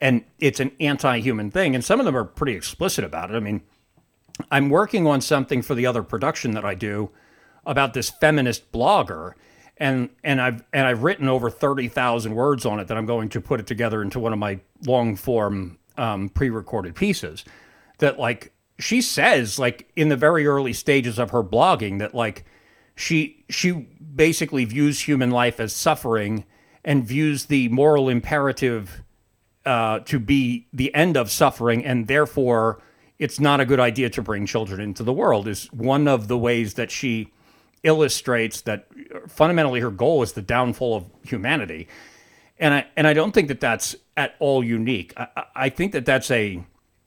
and it's an anti-human thing. And some of them are pretty explicit about it. I mean, I'm working on something for the other production that I do about this feminist blogger and and I've and I've written over thirty thousand words on it that I'm going to put it together into one of my long form um, pre-recorded pieces. That like she says like in the very early stages of her blogging that like she she basically views human life as suffering and views the moral imperative uh, to be the end of suffering and therefore it's not a good idea to bring children into the world is one of the ways that she illustrates that fundamentally her goal is the downfall of humanity. And I and I don't think that that's at all unique. I, I think that that's a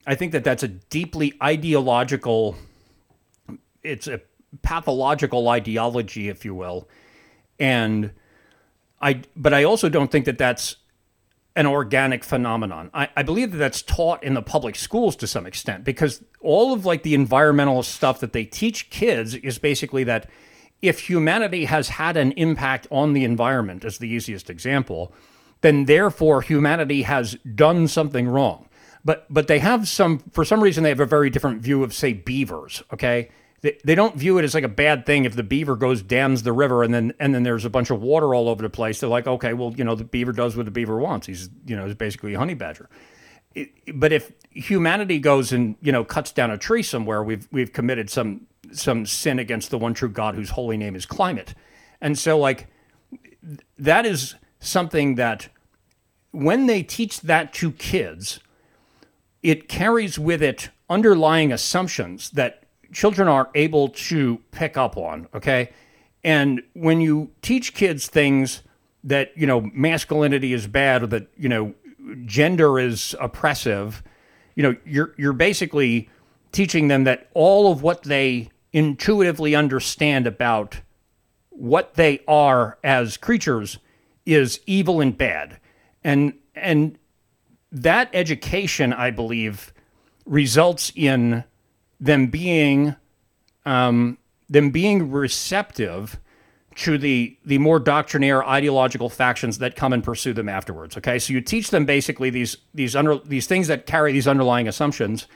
I think that that's a deeply ideological it's a pathological ideology if you will. And I but I also don't think that that's an organic phenomenon. I, I, believe that that's taught in the public schools to some extent because all of like the environmental stuff that they teach kids is basically that if humanity has had an impact on the environment, as the easiest example, then therefore humanity has done something wrong. But but they have some for some reason they have a very different view of say beavers. Okay, they, they don't view it as like a bad thing if the beaver goes dams the river and then and then there's a bunch of water all over the place. They're like, okay, well you know the beaver does what the beaver wants. He's you know he's basically a honey badger. It, but if humanity goes and you know cuts down a tree somewhere, we've we've committed some some sin against the one true God whose holy name is climate. And so, like, that is something that when they teach that to kids, it carries with it underlying assumptions that children aren't able to pick up on. Okay. And when you teach kids things that, you know, masculinity is bad or that, you know, gender is oppressive, you know, you're, you're basically teaching them that all of what they intuitively understand about what they are as creatures is evil and bad. And and that education, I believe, results in them being um, them being receptive to the the more doctrinaire ideological factions that come and pursue them afterwards. Okay, so you teach them basically these these under these things that carry these underlying assumptions,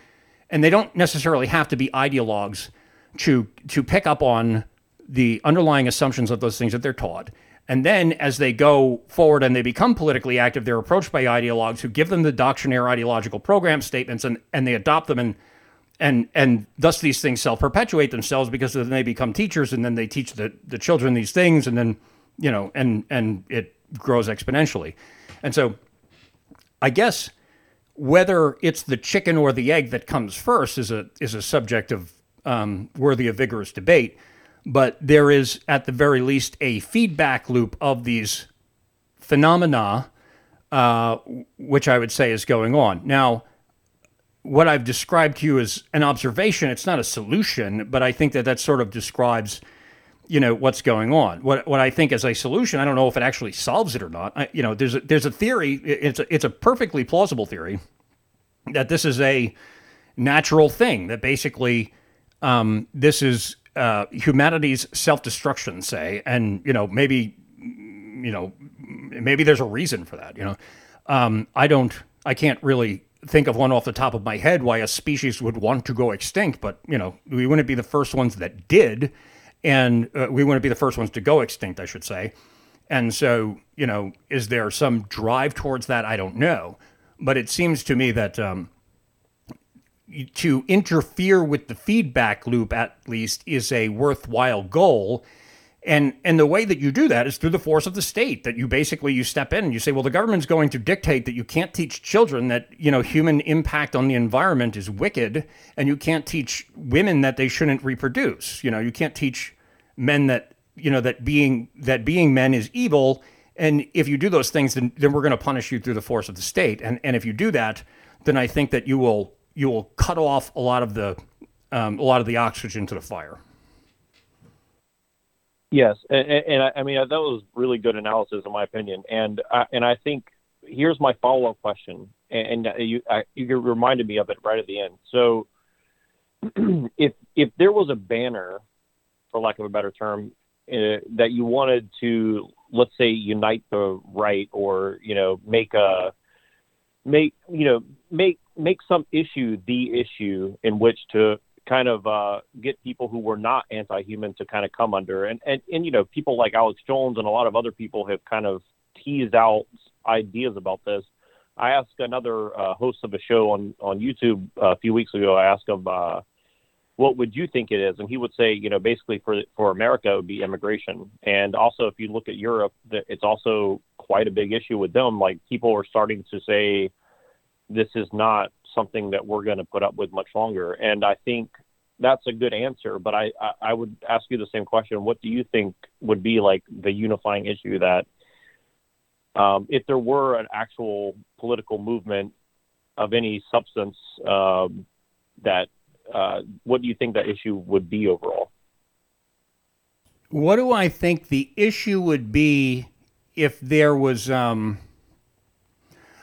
and they don't necessarily have to be ideologues to to pick up on the underlying assumptions of those things that they're taught. And then as they go forward and they become politically active, they're approached by ideologues who give them the doctrinaire ideological program statements and, and they adopt them and and and thus these things self-perpetuate themselves because then they become teachers and then they teach the, the children these things and then you know and and it grows exponentially. And so I guess whether it's the chicken or the egg that comes first is a is a subject of um, worthy of vigorous debate. but there is at the very least a feedback loop of these phenomena, uh, which I would say is going on. Now, what I've described to you is an observation. It's not a solution, but I think that that sort of describes, you know, what's going on. What what I think is a solution. I don't know if it actually solves it or not. I, you know, there's a, there's a theory. It's a, it's a perfectly plausible theory that this is a natural thing. That basically um, this is uh, humanity's self destruction, say, and you know maybe you know maybe there's a reason for that. You know, um, I don't. I can't really think of one off the top of my head why a species would want to go extinct, but you know, we wouldn't be the first ones that did, and uh, we wouldn't be the first ones to go extinct, I should say. And so, you know, is there some drive towards that? I don't know, but it seems to me that um, to interfere with the feedback loop, at least, is a worthwhile goal and and the way that you do that is through the force of the state that you basically you step in and you say well the government's going to dictate that you can't teach children that you know human impact on the environment is wicked and you can't teach women that they shouldn't reproduce. You know you can't teach men that you know that being that being men is evil. And if you do those things then, then we're going to punish you through the force of the state. And and if you do that then i think that you will you will cut off a lot of the um, a lot of the oxygen to the fire Yes, and, and I, I mean that was really good analysis, in my opinion. And I, and I think here's my follow up question, and, you I, you reminded me of it right at the end. So if if there was a banner, for lack of a better term, uh, that you wanted to let's say unite the right, or you know make a make you know make make some issue the issue in which to kind of uh, get people who were not anti-human to kind of come under, and and and you know people like Alex Jones and a lot of other people have kind of teased out ideas about this. I asked another uh, host of a show on on YouTube uh, a few weeks ago. I asked him, uh, "What would you think it is?" And he would say, "You know, basically for for America, it would be immigration, and also if you look at Europe, it's also quite a big issue with them. Like people are starting to say, this is not something that we're going to put up with much longer. And I think that's a good answer. But I, I, I would ask you the same question. What do you think would be like the unifying issue that um, if there were an actual political movement of any substance um, that uh, what do you think that issue would be overall? What do I think the issue would be if there was? Um,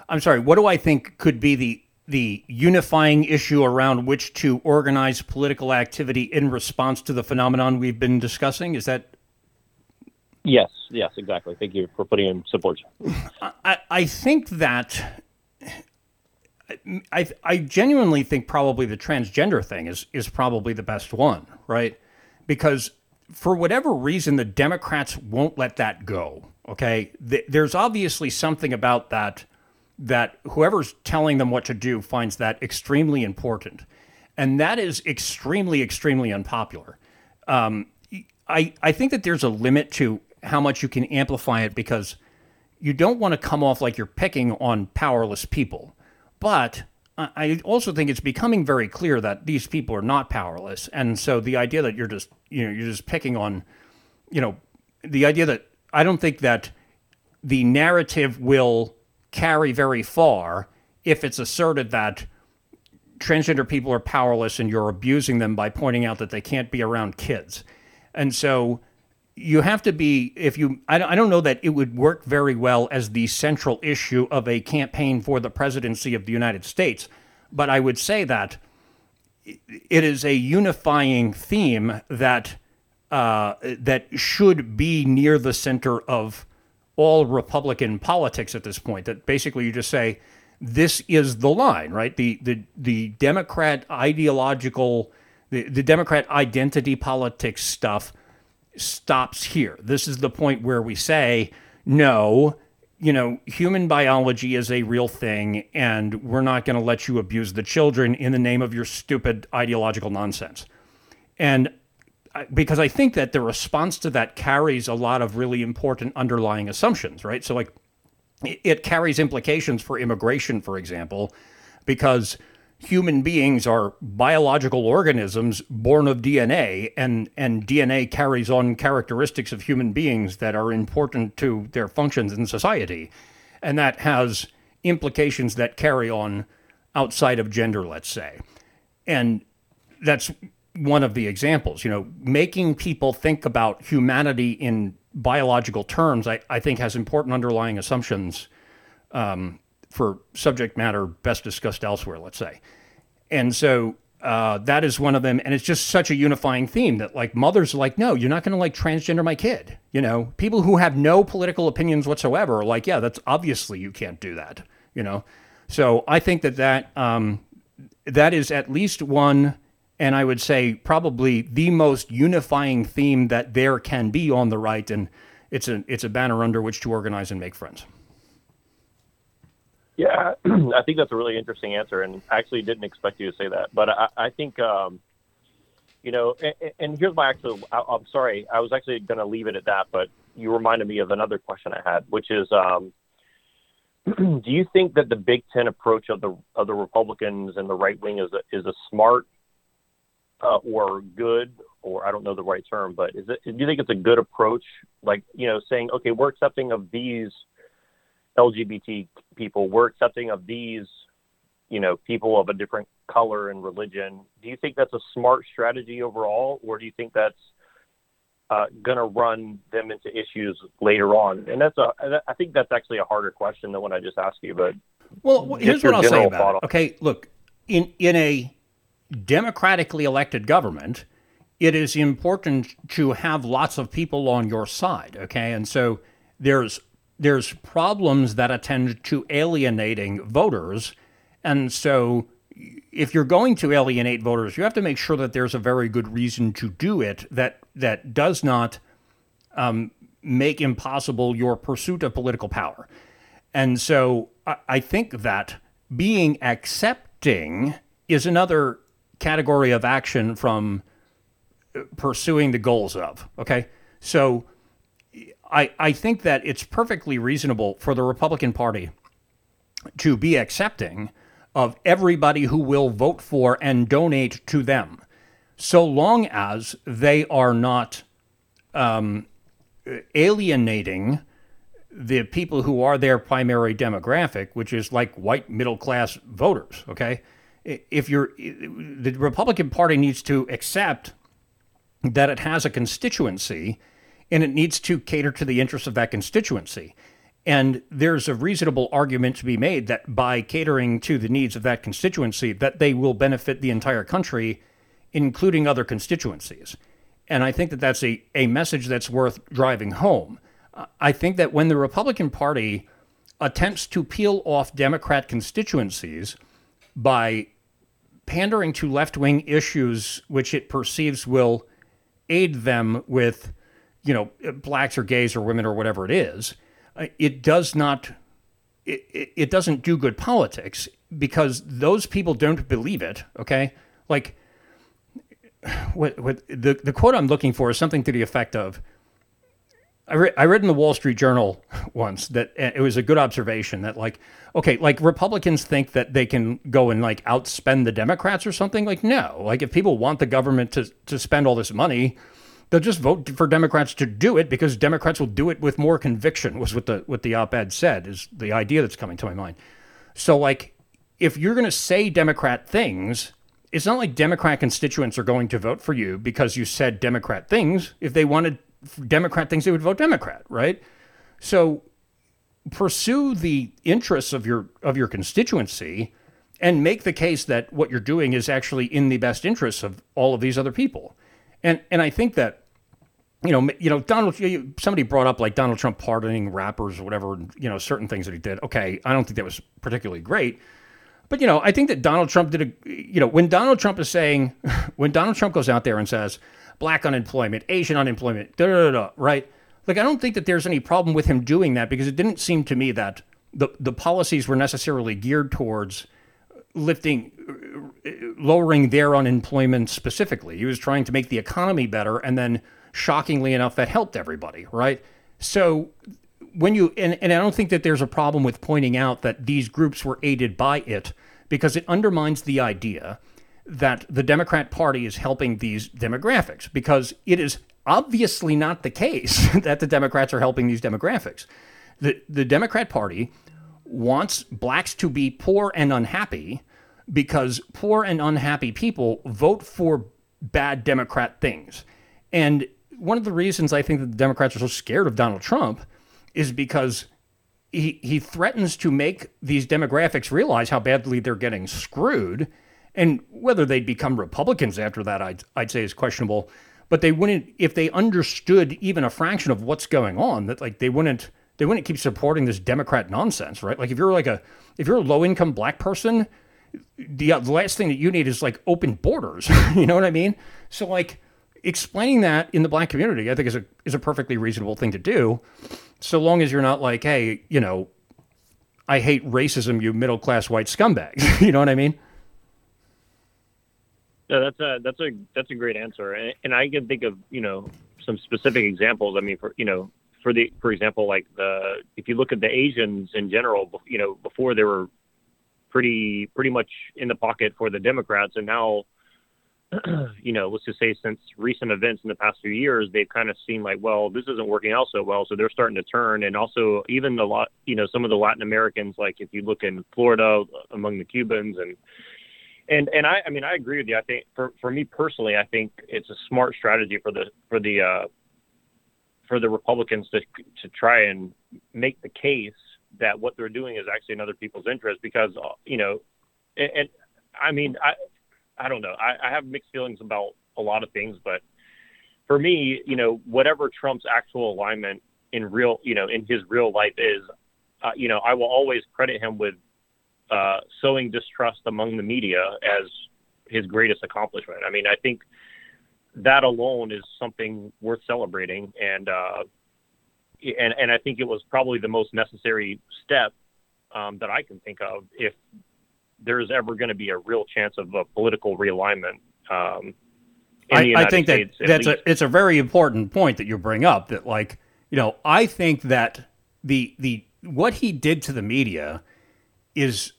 I'm sorry. What do I think could be the the unifying issue around which to organize political activity in response to the phenomenon we've been discussing? Is that? Yes, yes, exactly. Thank you for putting in support. I, I think that I, I genuinely think probably the transgender thing is is probably the best one, right? Because for whatever reason, the Democrats won't let that go. Okay, there's obviously something about that that whoever's telling them what to do finds that extremely important. And that is extremely, extremely unpopular. Um, I, I think that there's a limit to how much you can amplify it because you don't want to come off like you're picking on powerless people. But I also think it's becoming very clear that these people are not powerless. And so the idea that you're just, you know, you're just picking on, you know, the idea that I don't think that the narrative will carry very far if it's asserted that transgender people are powerless and you're abusing them by pointing out that they can't be around kids. And so you have to be, if you, I don't know that it would work very well as the central issue of a campaign for the presidency of the United States, but I would say that it is a unifying theme that uh, that should be near the center of all Republican politics at this point. That basically you just say this is the line, right? The the the Democrat ideological, the, the Democrat identity politics stuff stops here. This is the point where we say no. You know, human biology is a real thing, and we're not going to let you abuse the children in the name of your stupid ideological nonsense. And because I think that the response to that carries a lot of really important underlying assumptions, right? So, like, it carries implications for immigration, for example, because human beings are biological organisms born of DNA, and, and DNA carries on characteristics of human beings that are important to their functions in society. And that has implications that carry on outside of gender, let's say. And that's one of the examples. You know, making people think about humanity in biological terms, I, I think, has important underlying assumptions um, for subject matter best discussed elsewhere, let's say. And so uh, that is one of them. And it's just such a unifying theme that like mothers are like, no, you're not going to like transgender my kid. You know, people who have no political opinions whatsoever are like, yeah, that's obviously you can't do that. You know, so I think that that um, that is at least one, and I would say probably the most unifying theme that there can be on the right, and it's a it's a banner under which to organize and make friends. Yeah, I think that's a really interesting answer, and I actually didn't expect you to say that. But I, I think, um, you know, and, and, here's my actual. I, am sorry, I was actually going to leave it at that, but you reminded me of another question I had, which is, um, do you think that the big tent approach of the of the Republicans and the right wing is a, is a smart uh, or good, or I don't know the right term, but is it? Do you think it's a good approach? Like, you know, saying, okay, we're accepting of these LGBT people, we're accepting of these, you know, people of a different color and religion. Do you think that's a smart strategy overall, or do you think that's uh, going to run them into issues later on? And that's a, I think that's actually a harder question than what I just asked you. But well, here's what I'll say about it. Okay, look, in in a democratically elected government, it is important to have lots of people on your side. Okay, and so there's there's problems that attend to alienating voters. And so if you're going to alienate voters, you have to make sure that there's a very good reason to do it that that does not um, make impossible your pursuit of political power. And so I, I think that being accepting is another category of action from uh, pursuing the goals of. Okay, so I, I think that it's perfectly reasonable for the Republican Party to be accepting of everybody who will vote for and donate to them, so long as they are not um, alienating the people who are their primary demographic, which is like white middle class voters. Okay, if you're the Republican Party needs to accept that it has a constituency and it needs to cater to the interests of that constituency. And there's a reasonable argument to be made that by catering to the needs of that constituency, that they will benefit the entire country, including other constituencies. And I think that that's a, a message that's worth driving home. I think that when the Republican Party attempts to peel off Democrat constituencies by pandering to left wing issues which it perceives will aid them with you know, blacks or gays or women or whatever it is, uh, it does not, it, it doesn't do good politics because those people don't believe it. Okay. Like, what, what the, the quote I'm looking for is something to the effect of, I, re- I read in the Wall Street Journal once that uh, it was a good observation that like okay like Republicans think that they can go and like outspend the Democrats or something like no like if people want the government to to spend all this money they'll just vote for Democrats to do it because Democrats will do it with more conviction. Was what the what the op-ed said is the idea that's coming to my mind. So like, if you're going to say Democrat things, it's not like Democrat constituents are going to vote for you because you said Democrat things. If they wanted Democrat thinks they would vote Democrat, right? So pursue the interests of your of your constituency and make the case that what you're doing is actually in the best interests of all of these other people. And and I think that you know, you know, Donald. Somebody brought up like Donald Trump pardoning rappers or whatever. You know, certain things that he did. Okay, I don't think that was particularly great, but you know, I think that Donald Trump did a. You know, when Donald Trump is saying, when Donald Trump goes out there and says, "Black unemployment, Asian unemployment," da da da, right? Like, I don't think that there's any problem with him doing that because it didn't seem to me that the the policies were necessarily geared towards lifting lowering their unemployment specifically. He was trying to make the economy better and then shockingly enough, that helped everybody, right? So when you, and, and I don't think that there's a problem with pointing out that these groups were aided by it because it undermines the idea that the Democrat Party is helping these demographics because it is obviously not the case that the Democrats are helping these demographics. The, the Democrat Party wants blacks to be poor and unhappy because poor and unhappy people vote for bad Democrat things. And one of the reasons I think that the Democrats are so scared of Donald Trump is because he, he threatens to make these demographics realize how badly they're getting screwed. And whether they'd become Republicans after that, I'd, I'd say is questionable. But they wouldn't, if they understood even a fraction of what's going on, that like they wouldn't, they wouldn't keep supporting this Democrat nonsense, right? Like if you're like a, if you're a low income black person, the, uh, the last thing that you need is like open borders. you know what I mean? So like explaining that in the black community, I think is a is a perfectly reasonable thing to do, so long as you're not like, hey, you know, I hate racism, you middle class white scumbags. you know what I mean? Yeah, that's a that's a that's a great answer, and, and I can think of you know some specific examples. I mean, for you know, for the for example, like the if you look at the Asians in general, you know, before they were pretty pretty much in the pocket for the Democrats, and now you know, let's just say since recent events in the past few years, they've kind of seen like, well, this isn't working out so well, so they're starting to turn. And also, even a lot, you know, some of the Latin Americans, like if you look in Florida among the Cubans, and and and I, I mean, I agree with you. I think for for me personally, I think it's a smart strategy for the for the uh, for the Republicans to to try and make the case that what they're doing is actually in other people's interest because uh, you know, and, and I mean, I I don't know. I, I have mixed feelings about a lot of things, but for me, you know, whatever Trump's actual alignment in real, you know, in his real life is, uh, you know, I will always credit him with uh, sowing distrust among the media as his greatest accomplishment. I mean, I think that alone is something worth celebrating, and uh, and and I think it was probably the most necessary step um, that I can think of if there's ever going to be a real chance of a political realignment. Um, I, I, think States, that that's least. a it's a very important point that you bring up. That like you know I think that the the what he did to the media is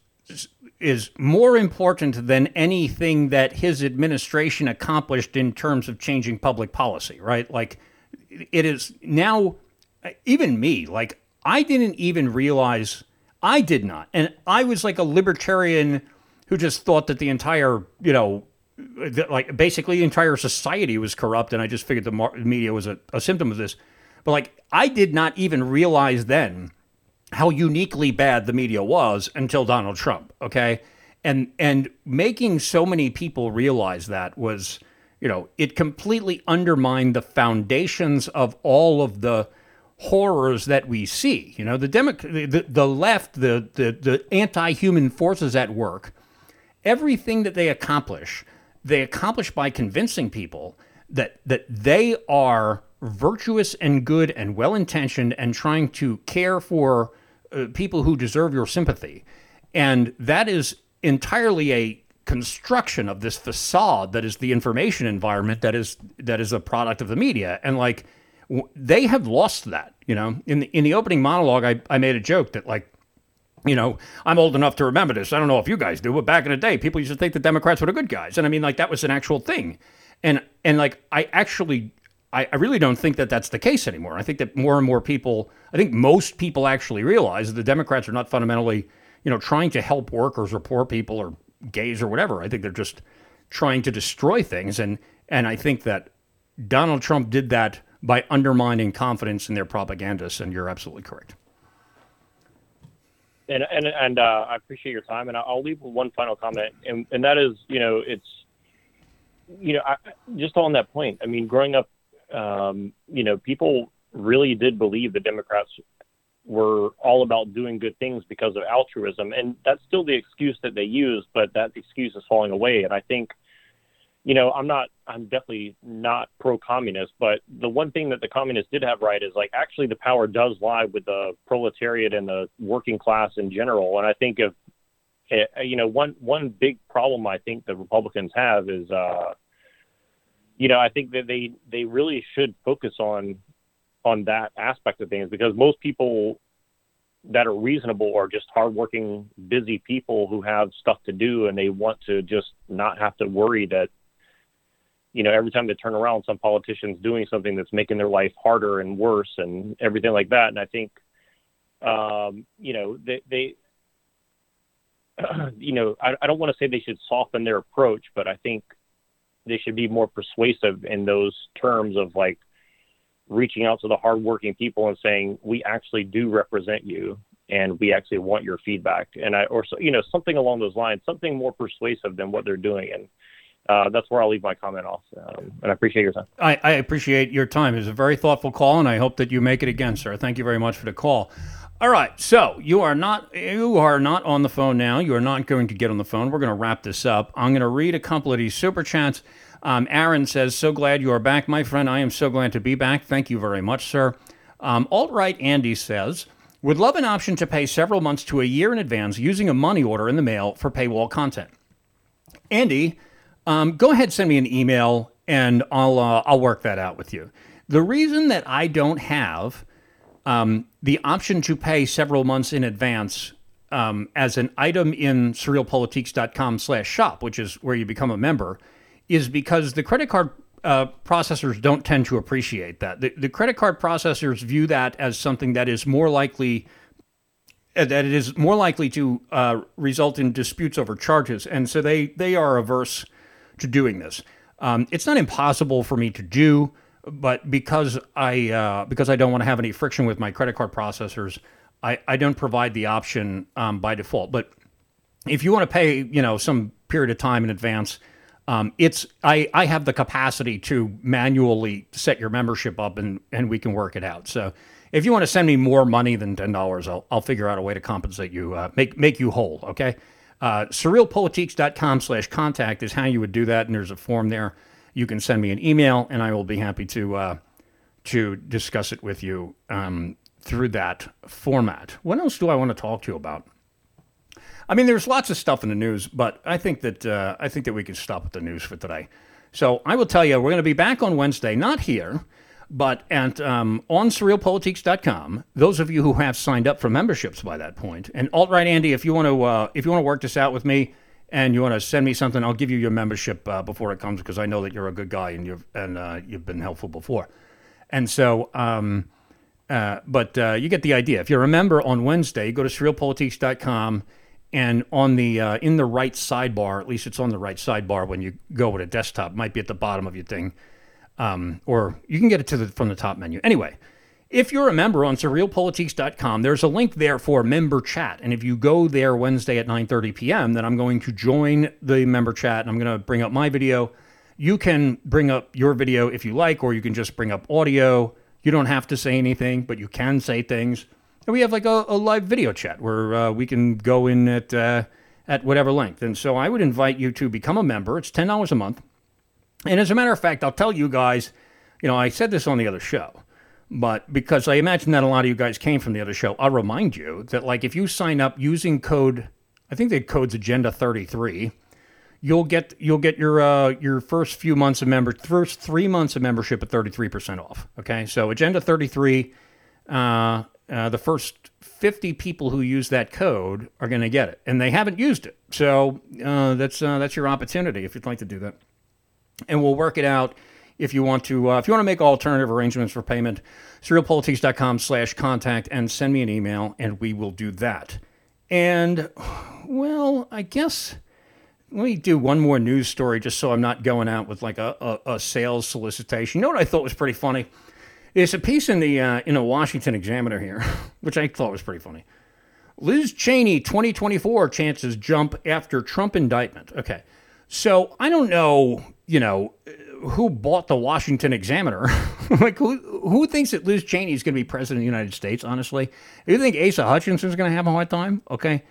is more important than anything that his administration accomplished in terms of changing public policy. Right, like it is now. Even me, like I didn't even realize I did not. And I was like a libertarian who just thought that the entire, you know, like basically the entire society was corrupt. And I just figured the media was a, a symptom of this. But like, I did not even realize then how uniquely bad the media was until Donald Trump. Okay. And, and making so many people realize that was, you know, it completely undermined the foundations of all of the, horrors that we see. You know, the Demo- the, the left, the, the, the anti-human forces at work, everything that they accomplish, they accomplish by convincing people that that they are virtuous and good and well-intentioned and trying to care for uh, people who deserve your sympathy. And that is entirely a construction of this facade that is the information environment that is that is a product of the media. And like they have lost that. You know, in the, in the opening monologue, I, I made a joke that like, you know, I'm old enough to remember this. I don't know if you guys do, but back in the day, people used to think the Democrats were the good guys, and I mean, like that was an actual thing. And and like I actually, I, I really don't think that that's the case anymore. I think that more and more people, I think most people actually realize that the Democrats are not fundamentally, you know, trying to help workers or poor people or gays or whatever. I think they're just trying to destroy things, and and I think that Donald Trump did that by undermining confidence in their propagandists. And you're absolutely correct. And and and uh, I appreciate your time. And I'll leave one final comment, and and that is, you know, it's, you know, I, just on that point. I mean, growing up, um, you know, people really did believe the Democrats were all about doing good things because of altruism, and that's still the excuse that they use. But that excuse is falling away, and I think you know, I'm not, I'm definitely not pro communist, but the one thing that the communists did have right is like actually the power does lie with the proletariat and the working class in general. And I think if, eh, you know, one, one big problem I think the Republicans have is, uh, you know, I think that they, they really should focus on, on that aspect of things because most people that are reasonable are just hardworking, busy people who have stuff to do and they want to just not have to worry that, you know, every time they turn around, some politician's doing something that's making their life harder and worse and everything like that. And I think, um, you know, they, they you know, I, I don't want to say they should soften their approach, but I think they should be more persuasive in those terms of like, reaching out to the hardworking people and saying, we actually do represent you and we actually want your feedback. And I, or, so, you know, something along those lines, something more persuasive than what they're doing. And uh, that's where I'll leave my comment off. Um, and I appreciate your time. I, I appreciate your time. It's a very thoughtful call, and I hope that you make it again, sir. Thank you very much for the call. All right, so you are not you are not on the phone now. You are not going to get on the phone. We're going to wrap this up. I'm going to read a couple of these super chats. Um, Aaron says, So glad you are back, my friend. I am so glad to be back. Thank you very much, sir. Um, Alt right Andy says, Would love an option to pay several months to a year in advance using a money order in the mail for paywall content. Andy, um, go ahead, send me an email, and I'll uh, I'll work that out with you. The reason that I don't have um, the option to pay several months in advance um, as an item in surrealpolitiks.com slash shop, which is where you become a member, is because the credit card uh, processors don't tend to appreciate that. The, the, credit card processors view that as something that is more likely uh, that it is more likely to uh, result in disputes over charges, and so they they are averse to doing this. Um, it's not impossible for me to do, but because I uh, because I don't want to have any friction with my credit card processors, I, I don't provide the option um, by default. But if you want to pay, you know, some period of time in advance um, it's I, I have the capacity to manually set your membership up and, and we can work it out. So if you want to send me more money than ten dollars, I'll, I'll figure out a way to compensate you, uh, make make you whole. Okay, uh, surrealpolitiks.com slash contact is how you would do that, and there's a form there. You can send me an email, and I will be happy to uh, to discuss it with you um, through that format. What else do I want to talk to you about? I mean, there's lots of stuff in the news, but I think that uh, I think that we can stop at the news for today. So I will tell you, we're going to be back on Wednesday, not here, but at um, on surrealpolitiks.com. Those of you who have signed up for memberships by that point, and alt right Andy, if you want to uh, if you want to work this out with me and you want to send me something, I'll give you your membership uh, before it comes because I know that you're a good guy and you've and uh, you've been helpful before. And so. Um, uh, but uh, you get the idea. If you're a member on Wednesday, go to surrealpolitiks.com and on the uh, in the right sidebar, at least it's on the right sidebar when you go with a desktop. It might be at the bottom of your thing, um, or you can get it to the from the top menu. Anyway, if you're a member on surrealpolitiks.com, there's a link there for member chat, and if you go there Wednesday at 9:30 p.m., then I'm going to join the member chat, and I'm going to bring up my video. You can bring up your video if you like, or you can just bring up audio. You don't have to say anything, but you can say things. And we have like a, a live video chat where uh, we can go in at uh, at whatever length. And so I would invite you to become a member. It's ten dollars a month. And as a matter of fact, I'll tell you guys, you know, I said this on the other show, but because I imagine that a lot of you guys came from the other show, I'll remind you that like if you sign up using code, I think the code's Agenda thirty three. You'll get you'll get your uh, your first few months of member first three months of membership at thirty three percent off. Okay, so Agenda thirty three, uh, uh, the first 50 people who use that code are going to get it, and they haven't used it. So uh, that's uh, that's your opportunity if you'd like to do that, and we'll work it out. If you want to, uh, if you want to make alternative arrangements for payment, surrealpolitiks.com/contact and send me an email, and we will do that. And well, I guess let me do one more news story just so I'm not going out with like a, a, a sales solicitation. You know what I thought was pretty funny? There's a piece in the uh, in a Washington Examiner here, which I thought was pretty funny. Liz Cheney 2024 chances jump after Trump indictment. Okay, so I don't know, you know, who bought the Washington Examiner. like, who who thinks that Liz Cheney is going to be president of the United States? Honestly, you think Asa Hutchinson is going to have a hard time? Okay,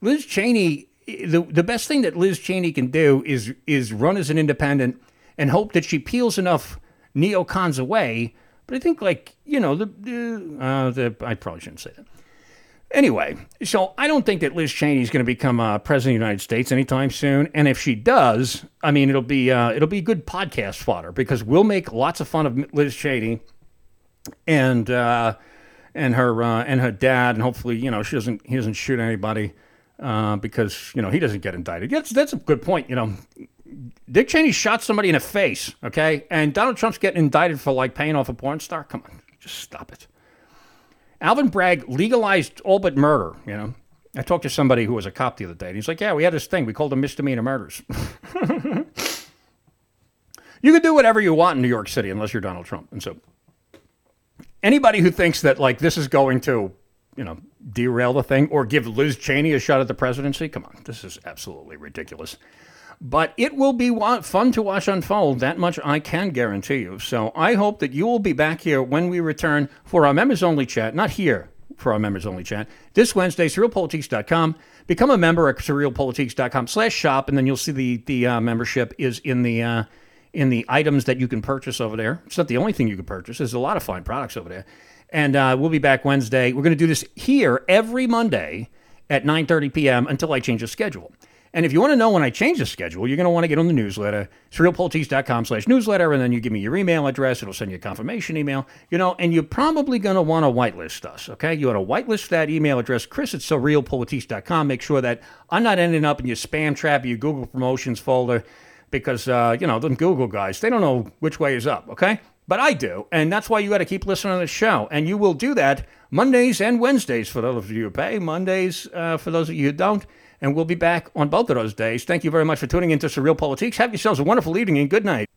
Liz Cheney. The the best thing that Liz Cheney can do is is run as an independent and hope that she peels enough neocons away but I think, like, you know, the, uh, the I probably shouldn't say that. Anyway, so I don't think that Liz Cheney is going to become uh, president of the United States anytime soon. And if she does, I mean, it'll be uh, it'll be good podcast fodder because we'll make lots of fun of Liz Cheney, and uh, and her uh, and her dad, and hopefully, you know, she doesn't he doesn't shoot anybody uh, because you know he doesn't get indicted. That's that's a good point. You know, Dick Cheney shot somebody in the face, okay, and Donald Trump's getting indicted for like paying off a porn star. Come on, just stop it. Alvin Bragg legalized all but murder. You know, I talked to somebody who was a cop the other day, and he's like, "Yeah, we had this thing. We called them misdemeanor murders." you can do whatever you want in New York City unless you're Donald Trump, and so anybody who thinks that like this is going to, you know, derail the thing or give Liz Cheney a shot at the presidency, come on, this is absolutely ridiculous. But it will be fun to watch unfold. That much I can guarantee you. So I hope that you will be back here when we return for our members only chat, not here for our members only chat. This Wednesday, surrealpolitiks.com. Become a member at surrealpolitiks.com slash shop, and then you'll see the, the uh, membership is in the uh, in the items that you can purchase over there. It's not the only thing you can purchase. There's a lot of fine products over there. And uh, we'll be back Wednesday. We're going to do this here every Monday at 9:30 p.m. until I change the schedule. And if you want to know when I change the schedule, you're going to want to get on the newsletter, surrealpolitiks.com slash newsletter, and then you give me your email address. It'll send you a confirmation email, you know, and you're probably going to want to whitelist us, okay? You want to whitelist that email address, chris at surrealpolitiks.com. Make sure that I'm not ending up in your spam trap, your Google promotions folder, because uh, you know them Google guys they don't know which way is up. Okay, but I do, and that's why you got to keep listening to the show, and you will do that Mondays and Wednesdays for those of you who pay, Mondays uh, for those of you who don't. And we'll be back on both of those days. Thank you very much for tuning into SurrealPolitiks. Have yourselves a wonderful evening and good night.